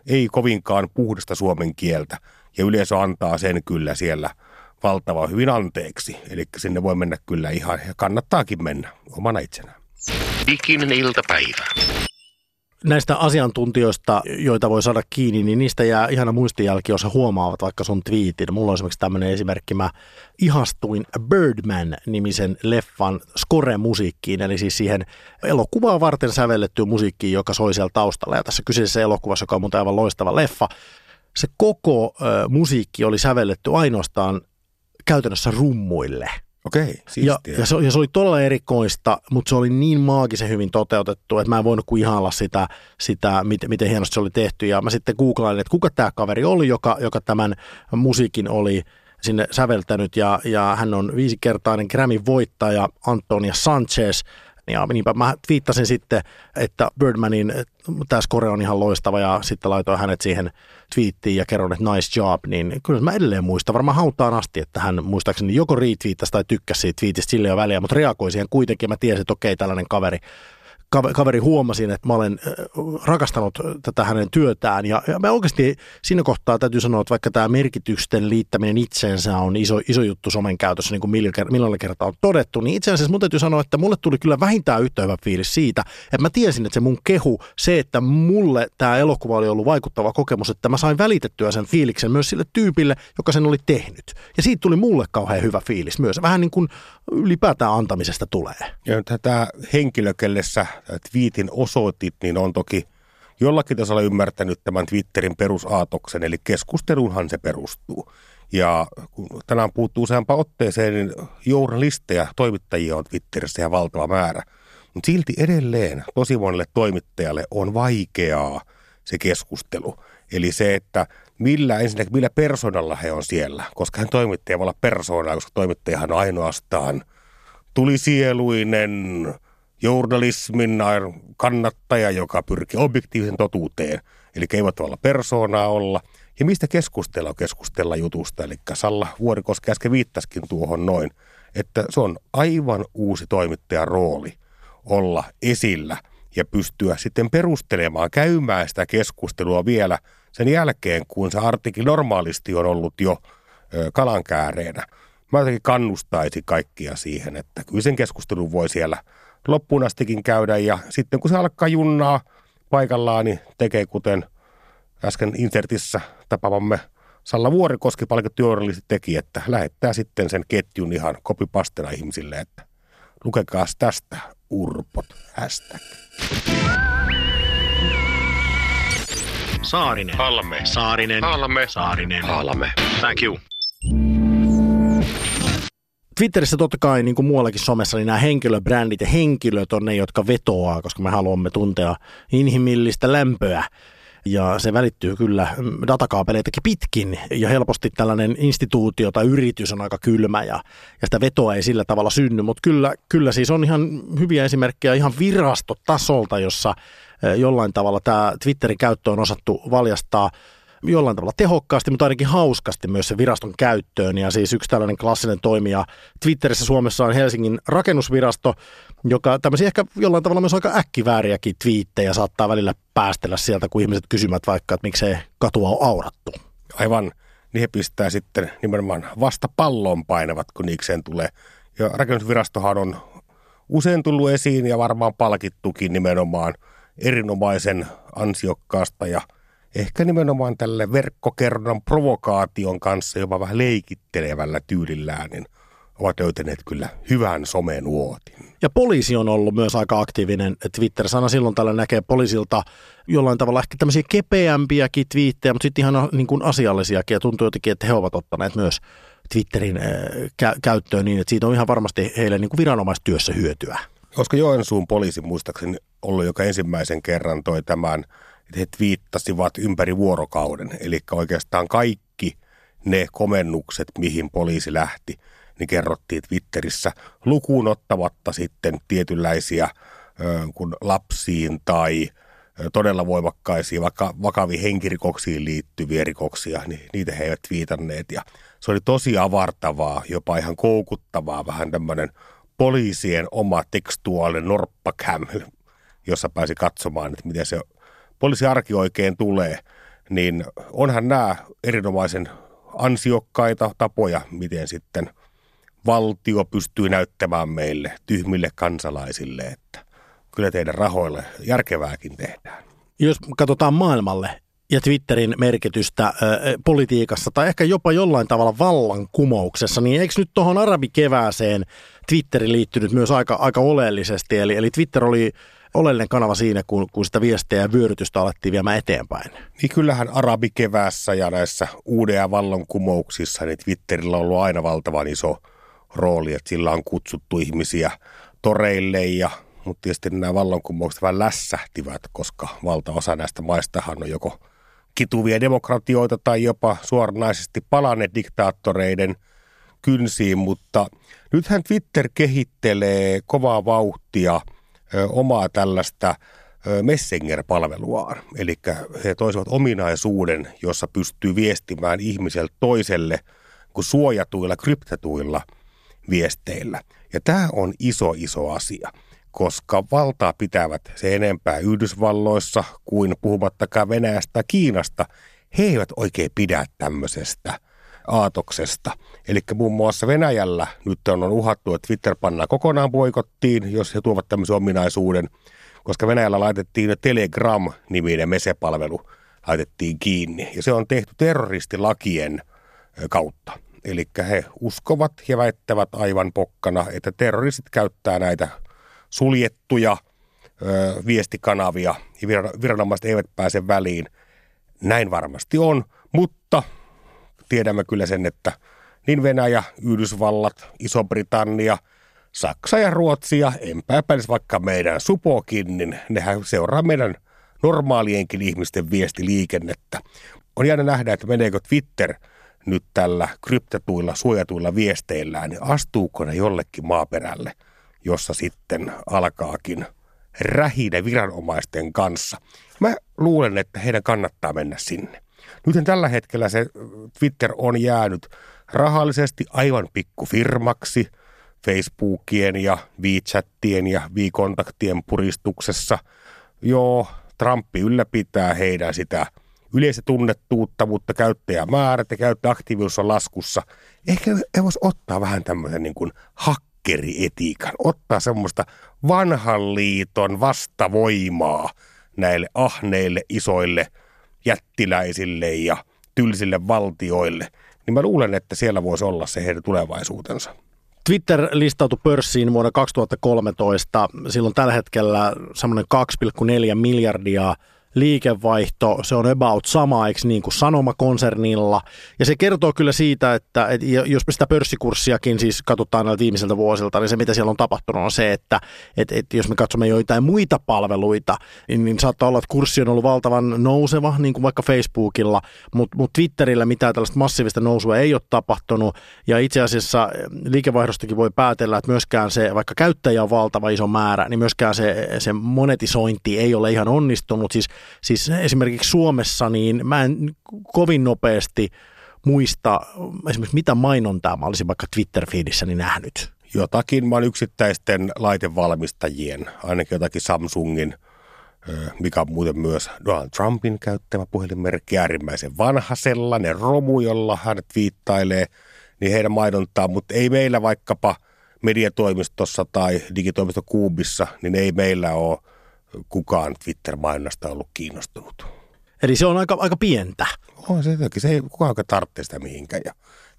ei kovinkaan puhdasta suomen kieltä. Ja yleisö antaa sen kyllä siellä valtava hyvin anteeksi. Eli sinne voi mennä kyllä ihan, ja kannattaakin mennä omana itsenään. Ikinen iltapäivä näistä asiantuntijoista, joita voi saada kiinni, niin niistä jää ihana muistijälki, jos he huomaavat vaikka sun twiitin. Mulla on esimerkiksi tämmöinen esimerkki, mä ihastuin Birdman-nimisen leffan score-musiikkiin, eli siis siihen elokuvaa varten sävellettyyn musiikkiin, joka soi siellä taustalla. Ja tässä kyseisessä elokuvassa, joka on muuten aivan loistava leffa, se koko ö, musiikki oli sävelletty ainoastaan käytännössä rummuille – Okei, ja, ja, se, ja se oli todella erikoista, mutta se oli niin maagisen hyvin toteutettu, että mä en voinut kuin ihailla sitä, sitä miten, miten hienosti se oli tehty. Ja mä sitten googlailin, että kuka tämä kaveri oli, joka, joka tämän musiikin oli sinne säveltänyt. Ja, ja hän on viisikertainen Grammy-voittaja Antonia Sanchez – ja niinpä mä viittasin sitten, että Birdmanin tämä score on ihan loistava ja sitten laitoin hänet siihen twiittiin ja kerron, että nice job, niin kyllä mä edelleen muistan, varmaan hautaan asti, että hän muistaakseni joko retweettasi tai tykkäsi siitä twiitistä sille jo väliä, mutta reagoi siihen kuitenkin, mä tiesin, että okei, tällainen kaveri kaveri huomasin, että mä olen rakastanut tätä hänen työtään. Ja, ja mä oikeasti siinä kohtaa täytyy sanoa, että vaikka tämä merkitysten liittäminen itseensä on iso, iso juttu somen käytössä, niin kuin milloin kertaa on todettu, niin itse asiassa mun täytyy sanoa, että mulle tuli kyllä vähintään yhtä hyvä fiilis siitä, että mä tiesin, että se mun kehu, se, että mulle tämä elokuva oli ollut vaikuttava kokemus, että mä sain välitettyä sen fiiliksen myös sille tyypille, joka sen oli tehnyt. Ja siitä tuli mulle kauhean hyvä fiilis myös. Vähän niin kuin ylipäätään antamisesta tulee. Ja tätä henkilö, kelle sä twiitin osoitit, niin on toki jollakin tasolla ymmärtänyt tämän Twitterin perusaatoksen, eli keskustelunhan se perustuu. Ja kun tänään puuttuu useampaan otteeseen, niin journalisteja, toimittajia on Twitterissä ihan valtava määrä. Mutta silti edelleen tosi monelle toimittajalle on vaikeaa se keskustelu. Eli se, että millä ensinnäkin, millä persoonalla he on siellä, koska hän toimittaja voi olla persoona, koska toimittajahan on ainoastaan tulisieluinen journalismin kannattaja, joka pyrkii objektiivisen totuuteen. Eli ei voi olla persoonaa olla. Ja mistä keskustella keskustella jutusta. Eli Salla Vuorikoski äsken viittaskin tuohon noin, että se on aivan uusi toimittajan rooli olla esillä ja pystyä sitten perustelemaan, käymään sitä keskustelua vielä – sen jälkeen, kun se artikki normaalisti on ollut jo kalankääreenä. Mä jotenkin kannustaisin kaikkia siihen, että kyllä sen keskustelun voi siellä loppuun astikin käydä ja sitten kun se alkaa junnaa paikallaan, niin tekee kuten äsken Insertissä tapaamamme Salla Vuorikoski palkittu journalisti teki, että lähettää sitten sen ketjun ihan kopipastena ihmisille, että lukekaa tästä urpot, hashtag. Saarinen. Halme. Saarinen. Halme. Saarinen. Halme. Thank you. Twitterissä totta kai, niin kuin muuallakin somessa, niin nämä henkilöbrändit ja henkilöt on ne, jotka vetoaa, koska me haluamme tuntea inhimillistä lämpöä. Ja se välittyy kyllä datakaapeleitakin pitkin ja helposti tällainen instituutio tai yritys on aika kylmä ja, ja sitä vetoa ei sillä tavalla synny. Mutta kyllä, kyllä siis on ihan hyviä esimerkkejä ihan virastotasolta, jossa jollain tavalla tämä Twitterin käyttö on osattu valjastaa jollain tavalla tehokkaasti, mutta ainakin hauskasti myös se viraston käyttöön. Ja siis yksi tällainen klassinen toimija Twitterissä Suomessa on Helsingin rakennusvirasto, joka tämmöisiä ehkä jollain tavalla myös aika äkkivääriäkin twiittejä saattaa välillä päästellä sieltä, kun ihmiset kysymät vaikka, että miksei katua on aurattu. Aivan. niin he pistää sitten nimenomaan vasta pallon painavat, kun niikseen tulee. Ja rakennusvirastohan on usein tullut esiin ja varmaan palkittukin nimenomaan erinomaisen ansiokkaasta ja ehkä nimenomaan tälle verkkokerronnan provokaation kanssa jopa vähän leikittelevällä tyylillään, niin ovat löytäneet kyllä hyvän somenuotin. Ja poliisi on ollut myös aika aktiivinen Twitterissä. Aina silloin tällä näkee poliisilta jollain tavalla ehkä tämmöisiä kepeämpiäkin twiittejä, mutta sitten ihan niin kuin asiallisiakin. Ja tuntuu jotenkin, että he ovat ottaneet myös Twitterin äh, kä- käyttöön niin, että siitä on ihan varmasti heille niin kuin viranomaistyössä hyötyä. Koska Joensuun poliisi muistaakseni ollut joka ensimmäisen kerran toi tämän, että he twiittasivat ympäri vuorokauden. Eli oikeastaan kaikki ne komennukset, mihin poliisi lähti, niin kerrottiin Twitterissä lukuun ottamatta sitten tietynlaisia kun lapsiin tai todella voimakkaisiin, vaikka vakaviin henkirikoksiin liittyviä rikoksia, niin niitä he eivät viitanneet. Ja se oli tosi avartavaa, jopa ihan koukuttavaa, vähän tämmöinen poliisien oma tekstuaalinen norppacam, jossa pääsi katsomaan, että miten se poliisiarki oikein tulee. Niin onhan nämä erinomaisen ansiokkaita tapoja, miten sitten valtio pystyy näyttämään meille, tyhmille kansalaisille, että kyllä teidän rahoille järkevääkin tehdään. Jos katsotaan maailmalle ja Twitterin merkitystä ö, politiikassa tai ehkä jopa jollain tavalla vallankumouksessa, niin eikö nyt tuohon arabikevääseen Twitteri liittynyt myös aika, aika oleellisesti? Eli, eli Twitter oli oleellinen kanava siinä, kun, kun sitä viestejä ja vyörytystä alettiin viemään eteenpäin. Niin kyllähän arabikeväässä ja näissä uudeja vallankumouksissa, niin Twitterillä on ollut aina valtavan iso rooli, että sillä on kutsuttu ihmisiä toreille ja mutta tietysti nämä vallankumoukset vähän lässähtivät, koska valtaosa näistä maistahan on joko kituvia demokratioita tai jopa suoranaisesti palanneet diktaattoreiden kynsiin, mutta nythän Twitter kehittelee kovaa vauhtia omaa tällaista Messenger-palveluaan. Eli he toisivat ominaisuuden, jossa pystyy viestimään ihmiseltä toiselle kuin suojatuilla, kryptetuilla viesteillä. Ja tämä on iso, iso asia koska valtaa pitävät se enempää Yhdysvalloissa kuin puhumattakaan Venäjästä Kiinasta. He eivät oikein pidä tämmöisestä aatoksesta. Eli muun muassa Venäjällä nyt on uhattu, että Twitter pannaan kokonaan boikottiin, jos he tuovat tämmöisen ominaisuuden, koska Venäjällä laitettiin Telegram-niminen mesepalvelu laitettiin kiinni. Ja se on tehty terroristilakien kautta. Eli he uskovat ja väittävät aivan pokkana, että terroristit käyttää näitä suljettuja ö, viestikanavia ja viranomaiset eivät pääse väliin. Näin varmasti on, mutta tiedämme kyllä sen, että niin Venäjä, Yhdysvallat, Iso-Britannia, Saksa ja Ruotsi ja enpä epäilisi vaikka meidän supokin, niin nehän seuraa meidän normaalienkin ihmisten viestiliikennettä. On jäänyt nähdä, että meneekö Twitter nyt tällä kryptetuilla, suojatuilla viesteillään, niin astuuko ne jollekin maaperälle – jossa sitten alkaakin rähinä viranomaisten kanssa. Mä luulen, että heidän kannattaa mennä sinne. Nyt tällä hetkellä se Twitter on jäänyt rahallisesti aivan pikkufirmaksi Facebookien ja WeChatien ja WeContactien puristuksessa. Joo, Trumpi ylläpitää heidän sitä yleistä tunnettuutta, mutta käyttäjämäärät ja käyttäjäaktiivisuus on laskussa. Ehkä he voisi ottaa vähän tämmöisen niin kuin hak hakkerietiikan, ottaa semmoista vanhan liiton vastavoimaa näille ahneille, isoille jättiläisille ja tylsille valtioille, niin mä luulen, että siellä voisi olla se heidän tulevaisuutensa. Twitter listautui pörssiin vuonna 2013. Silloin tällä hetkellä semmoinen 2,4 miljardia liikevaihto, se on about sama, eikö niin kuin Sanoma-konsernilla. Ja se kertoo kyllä siitä, että, että jos me sitä pörssikurssiakin siis katsotaan näiltä viimeisiltä vuosilta, niin se mitä siellä on tapahtunut on se, että, että, että jos me katsomme joitain muita palveluita, niin, niin saattaa olla, että kurssi on ollut valtavan nouseva, niin kuin vaikka Facebookilla, mutta mut Twitterillä mitään tällaista massiivista nousua ei ole tapahtunut. Ja itse asiassa liikevaihdostakin voi päätellä, että myöskään se, vaikka käyttäjä on valtava iso määrä, niin myöskään se, se monetisointi ei ole ihan onnistunut. Siis Siis esimerkiksi Suomessa, niin mä en kovin nopeasti muista esimerkiksi mitä mainontaa mä olisin vaikka Twitter-feedissä nähnyt. Jotakin, mä olen yksittäisten laitevalmistajien, ainakin jotakin Samsungin mikä on muuten myös Donald Trumpin käyttämä puhelinmerkki, äärimmäisen vanha sellainen romu, jolla hän viittailee niin heidän mainontaa, mutta ei meillä vaikkapa mediatoimistossa tai digitoimisto Kuubissa, niin ei meillä ole kukaan Twitter-mainonnasta ollut kiinnostunut. Eli se on aika, aika pientä. On se se ei kukaan tarvitse sitä mihinkään. Ja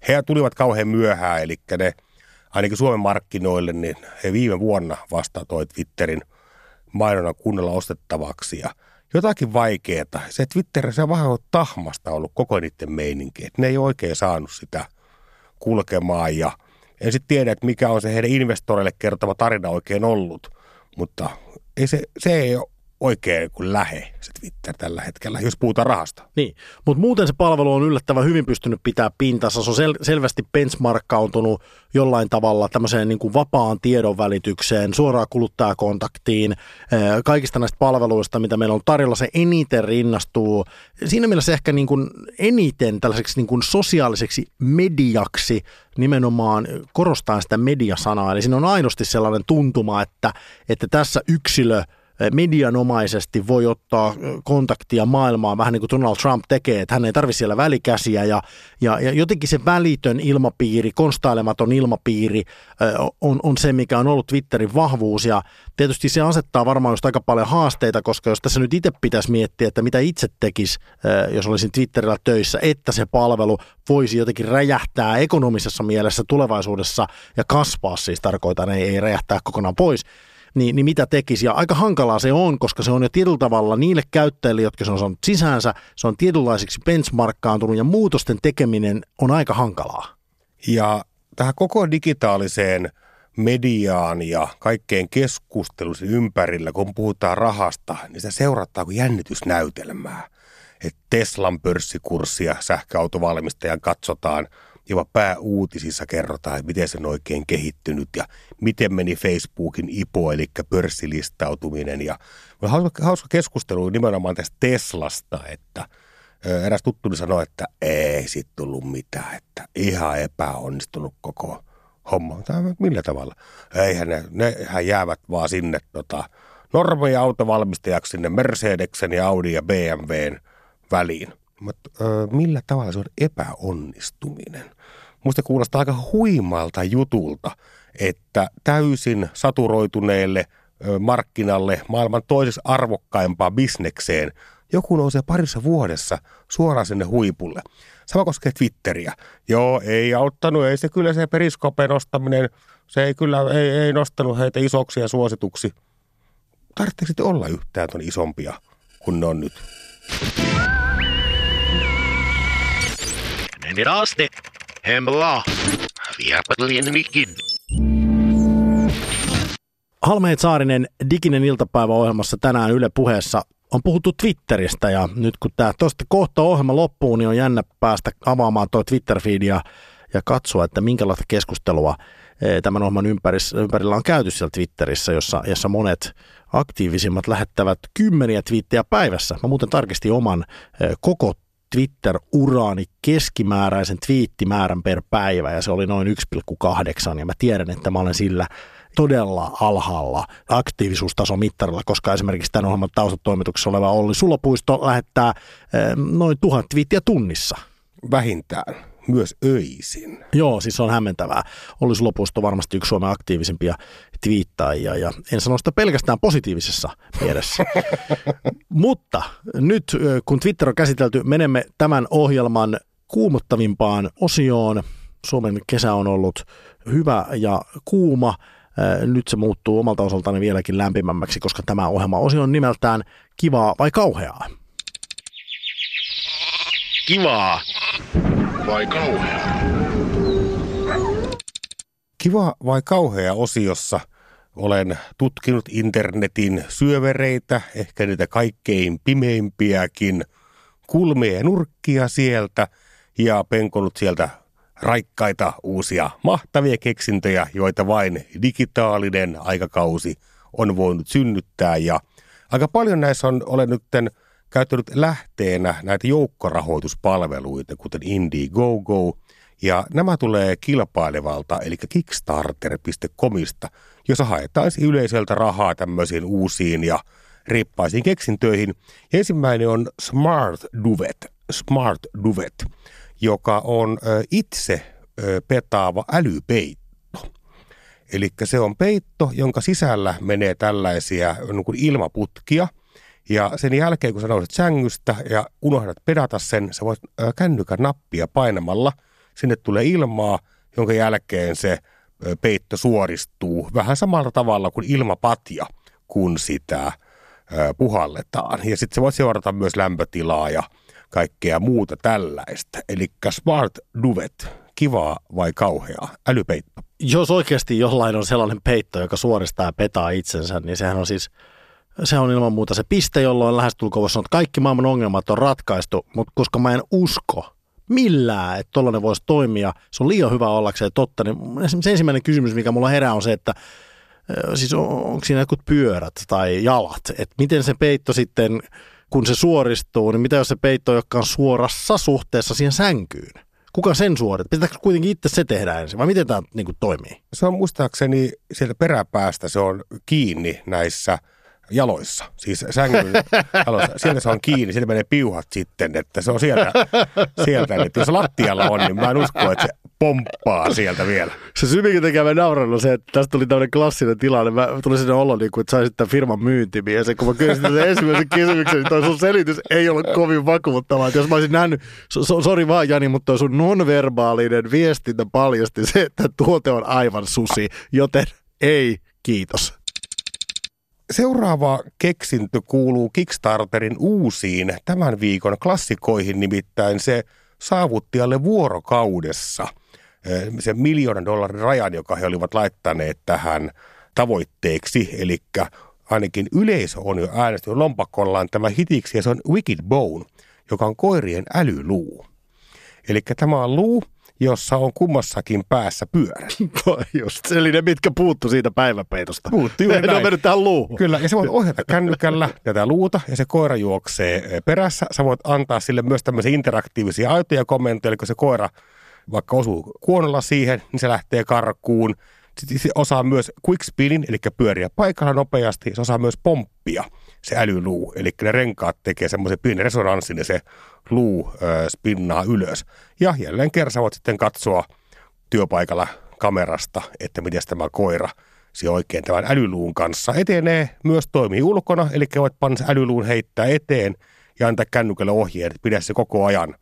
he tulivat kauhean myöhään, eli ne ainakin Suomen markkinoille, niin he viime vuonna vasta toi Twitterin mainonnan kunnolla ostettavaksi ja jotakin vaikeaa. Se Twitter, se on vähän tahmasta ollut koko niiden meininki, että ne ei oikein saanut sitä kulkemaan ja en sitten tiedä, että mikä on se heidän investoreille kertova tarina oikein ollut, mutta ei se, se ei ole oikein kuin lähe se Twitter tällä hetkellä, jos puhutaan rahasta. Niin, mutta muuten se palvelu on yllättävän hyvin pystynyt pitää pintansa. Se on sel- selvästi benchmarkkautunut jollain tavalla tämmöiseen niin kuin vapaan tiedon välitykseen, suoraan kuluttajakontaktiin, kaikista näistä palveluista, mitä meillä on tarjolla, se eniten rinnastuu. Siinä mielessä ehkä niin kuin eniten tällaiseksi niin kuin sosiaaliseksi mediaksi nimenomaan korostaa sitä mediasanaa. Eli siinä on aidosti sellainen tuntuma, että, että tässä yksilö – medianomaisesti voi ottaa kontaktia maailmaan, vähän niin kuin Donald Trump tekee, että hän ei tarvitse siellä välikäsiä ja, ja, ja jotenkin se välitön ilmapiiri, konstailematon ilmapiiri on, on se, mikä on ollut Twitterin vahvuus. Ja tietysti se asettaa varmaan just aika paljon haasteita, koska jos tässä nyt itse pitäisi miettiä, että mitä itse tekisi, jos olisin Twitterillä töissä, että se palvelu voisi jotenkin räjähtää ekonomisessa mielessä tulevaisuudessa ja kasvaa, siis tarkoitan, ei, ei räjähtää kokonaan pois, niin, niin mitä tekisi. Ja aika hankalaa se on, koska se on jo tietyllä tavalla niille käyttäjille, jotka se on saanut sisäänsä, se on tietynlaiseksi benchmarkkaantunut ja muutosten tekeminen on aika hankalaa. Ja tähän koko digitaaliseen mediaan ja kaikkeen keskustelussa ympärillä, kun puhutaan rahasta, niin se seurattaa kuin jännitysnäytelmää. että Teslan pörssikurssia sähköautovalmistajan katsotaan – jopa pääuutisissa kerrotaan, että miten se on oikein kehittynyt ja miten meni Facebookin IPO, eli pörssilistautuminen. Ja hauska, hauska keskustelu nimenomaan tästä Teslasta, että eräs tuttuni sanoi, että ei sit tullut mitään, että ihan epäonnistunut koko homma. Tämä, millä tavalla? Eihän ne, nehän jäävät vaan sinne tota, normeja autovalmistajaksi sinne Mercedeksen ja Audi ja BMWn väliin. Mutta millä tavalla se on epäonnistuminen? Musta kuulostaa aika huimalta jutulta, että täysin saturoituneelle markkinalle maailman toiseksi arvokkaimpaan bisnekseen joku nousee parissa vuodessa suoraan sinne huipulle. Sama koskee Twitteriä. Joo, ei auttanut, ei se kyllä se periskopen nostaminen, se ei kyllä, ei, ei nostanut heitä isoksi ja suosituksi. Tarvitseeko sitten olla yhtään ton isompia kuin ne on nyt? Idag Hemla. Vierpattelien mikin. Halmeet Saarinen Diginen iltapäiväohjelmassa tänään Yle puheessa on puhuttu Twitteristä ja nyt kun tämä tuosta kohta ohjelma loppuu, niin on jännä päästä avaamaan tuo Twitter-feed ja, ja katsoa, että minkälaista keskustelua e, tämän ohjelman ympärillä on käyty siellä Twitterissä, jossa, jossa monet aktiivisimmat lähettävät kymmeniä twiittejä päivässä. Mä muuten tarkistin oman e, koko Twitter-uraani keskimääräisen twiittimäärän per päivä ja se oli noin 1,8 ja mä tiedän, että mä olen sillä todella alhaalla aktiivisuustason mittarilla, koska esimerkiksi tämän ohjelman taustatoimituksessa oleva Olli Sulopuisto lähettää eh, noin tuhat twiittiä tunnissa. Vähintään myös öisin. Joo, siis se on hämmentävää. Olisi lopusta varmasti yksi Suomen aktiivisimpia twiittaajia ja en sano sitä pelkästään positiivisessa mielessä. Mutta nyt kun Twitter on käsitelty, menemme tämän ohjelman kuumottavimpaan osioon. Suomen kesä on ollut hyvä ja kuuma. Nyt se muuttuu omalta osaltani vieläkin lämpimämmäksi, koska tämä ohjelma-osio on nimeltään Kivaa vai kauheaa? Kivaa vai kauheaa? Kiva vai kauhea osiossa olen tutkinut internetin syövereitä, ehkä niitä kaikkein pimeimpiäkin, kulmia nurkkia sieltä ja penkonut sieltä raikkaita uusia mahtavia keksintöjä, joita vain digitaalinen aikakausi on voinut synnyttää. Ja aika paljon näissä on, olen nytten käyttänyt lähteenä näitä joukkorahoituspalveluita, kuten Indiegogo, ja nämä tulee kilpailevalta, eli kickstarter.comista, jossa haetaan yleiseltä rahaa tämmöisiin uusiin ja riippaisiin keksintöihin. Ja ensimmäinen on Smart Duvet, Smart Duvet, joka on itse petaava älypeitto. Eli se on peitto, jonka sisällä menee tällaisia niin ilmaputkia. Ja sen jälkeen, kun sä nouset sängystä ja unohdat pedata sen, sä voit kännykän nappia painamalla. Sinne tulee ilmaa, jonka jälkeen se peitto suoristuu vähän samalla tavalla kuin ilmapatja, kun sitä puhalletaan. Ja sitten se voi seurata myös lämpötilaa ja kaikkea muuta tällaista. Eli Smart Duvet, kivaa vai kauheaa? Älypeitto. Jos oikeasti jollain on sellainen peitto, joka suoristaa ja petaa itsensä, niin sehän on siis, se on ilman muuta se piste, jolloin lähestulkoon voisi sanoa, että kaikki maailman ongelmat on ratkaistu, mutta koska mä en usko millään, että tollainen voisi toimia, se on liian hyvä ollakseen totta, niin se ensimmäinen kysymys, mikä mulla herää on se, että siis on, onko siinä jotkut pyörät tai jalat, että miten se peitto sitten, kun se suoristuu, niin mitä jos se peitto, joka on suorassa suhteessa siihen sänkyyn? Kuka sen suorittaa? Pitääkö kuitenkin itse se tehdä ensin, vai miten tämä niin kuin, toimii? Se on muistaakseni sieltä peräpäästä se on kiinni näissä jaloissa, siis sängyn jaloissa. Sieltä se on kiinni, sieltä menee piuhat sitten, että se on sieltä, sieltä että jos lattialla on, niin mä en usko, että se pomppaa sieltä vielä. Se syy, mikä tekee mä nauran, on se, että tästä tuli tämmöinen klassinen tilanne. Mä tulin sinne olo, niin kuin, että saisit tämän firman myyntimiä. Ja se, kun mä kysyin sen ensimmäisen kysymyksen, niin toi sun selitys ei ollut kovin vakuuttavaa. Että jos mä olisin nähnyt, so, so, sori vaan Jani, mutta toi sun nonverbaalinen viestintä paljasti se, että tuote on aivan susi. Joten ei, kiitos. Seuraava keksintö kuuluu Kickstarterin uusiin tämän viikon klassikoihin, nimittäin se saavutti alle vuorokaudessa sen miljoonan dollarin rajan, joka he olivat laittaneet tähän tavoitteeksi. Eli ainakin yleisö on jo äänestynyt lompakollaan tämä hitiksi ja se on Wicked Bone, joka on koirien älyluu. Eli tämä on luu, jossa on kummassakin päässä pyörä. Just eli ne, mitkä puuttu siitä päiväpeitosta. Puuttu juuri ne on näin. mennyt tähän luuhun. Kyllä, ja sä voit ohjata kännykällä tätä luuta, ja se koira juoksee eh, perässä. Sä voit antaa sille myös tämmöisiä interaktiivisia aitoja komentoja, eli kun se koira vaikka osuu kuonolla siihen, niin se lähtee karkuun. Sitten se osaa myös quick spinin, eli pyöriä paikalla nopeasti. Se osaa myös pomppia, se älyluu. Eli ne renkaat tekee semmoisen pienen resonanssin, ja se luu ö, spinnaa ylös. Ja jälleen kerran voit sitten katsoa työpaikalla kamerasta, että miten tämä koira se oikein tämän älyluun kanssa etenee, myös toimii ulkona, eli voit panna se älyluun heittää eteen ja antaa kännykälle ohjeet, että pidä se koko ajan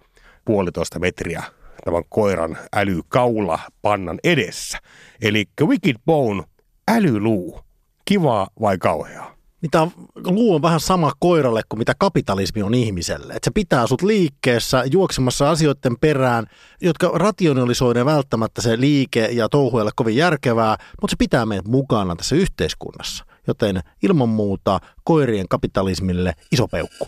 puolitoista metriä tämän koiran älykaula pannan edessä. Eli Wicked Bone, älyluu, kivaa vai kauheaa? Mitä luu on vähän sama koiralle kuin mitä kapitalismi on ihmiselle. Että se pitää sut liikkeessä, juoksemassa asioiden perään, jotka rationalisoiden välttämättä se liike ja touhu ei ole kovin järkevää, mutta se pitää meidät mukana tässä yhteiskunnassa. Joten ilman muuta koirien kapitalismille iso peukku.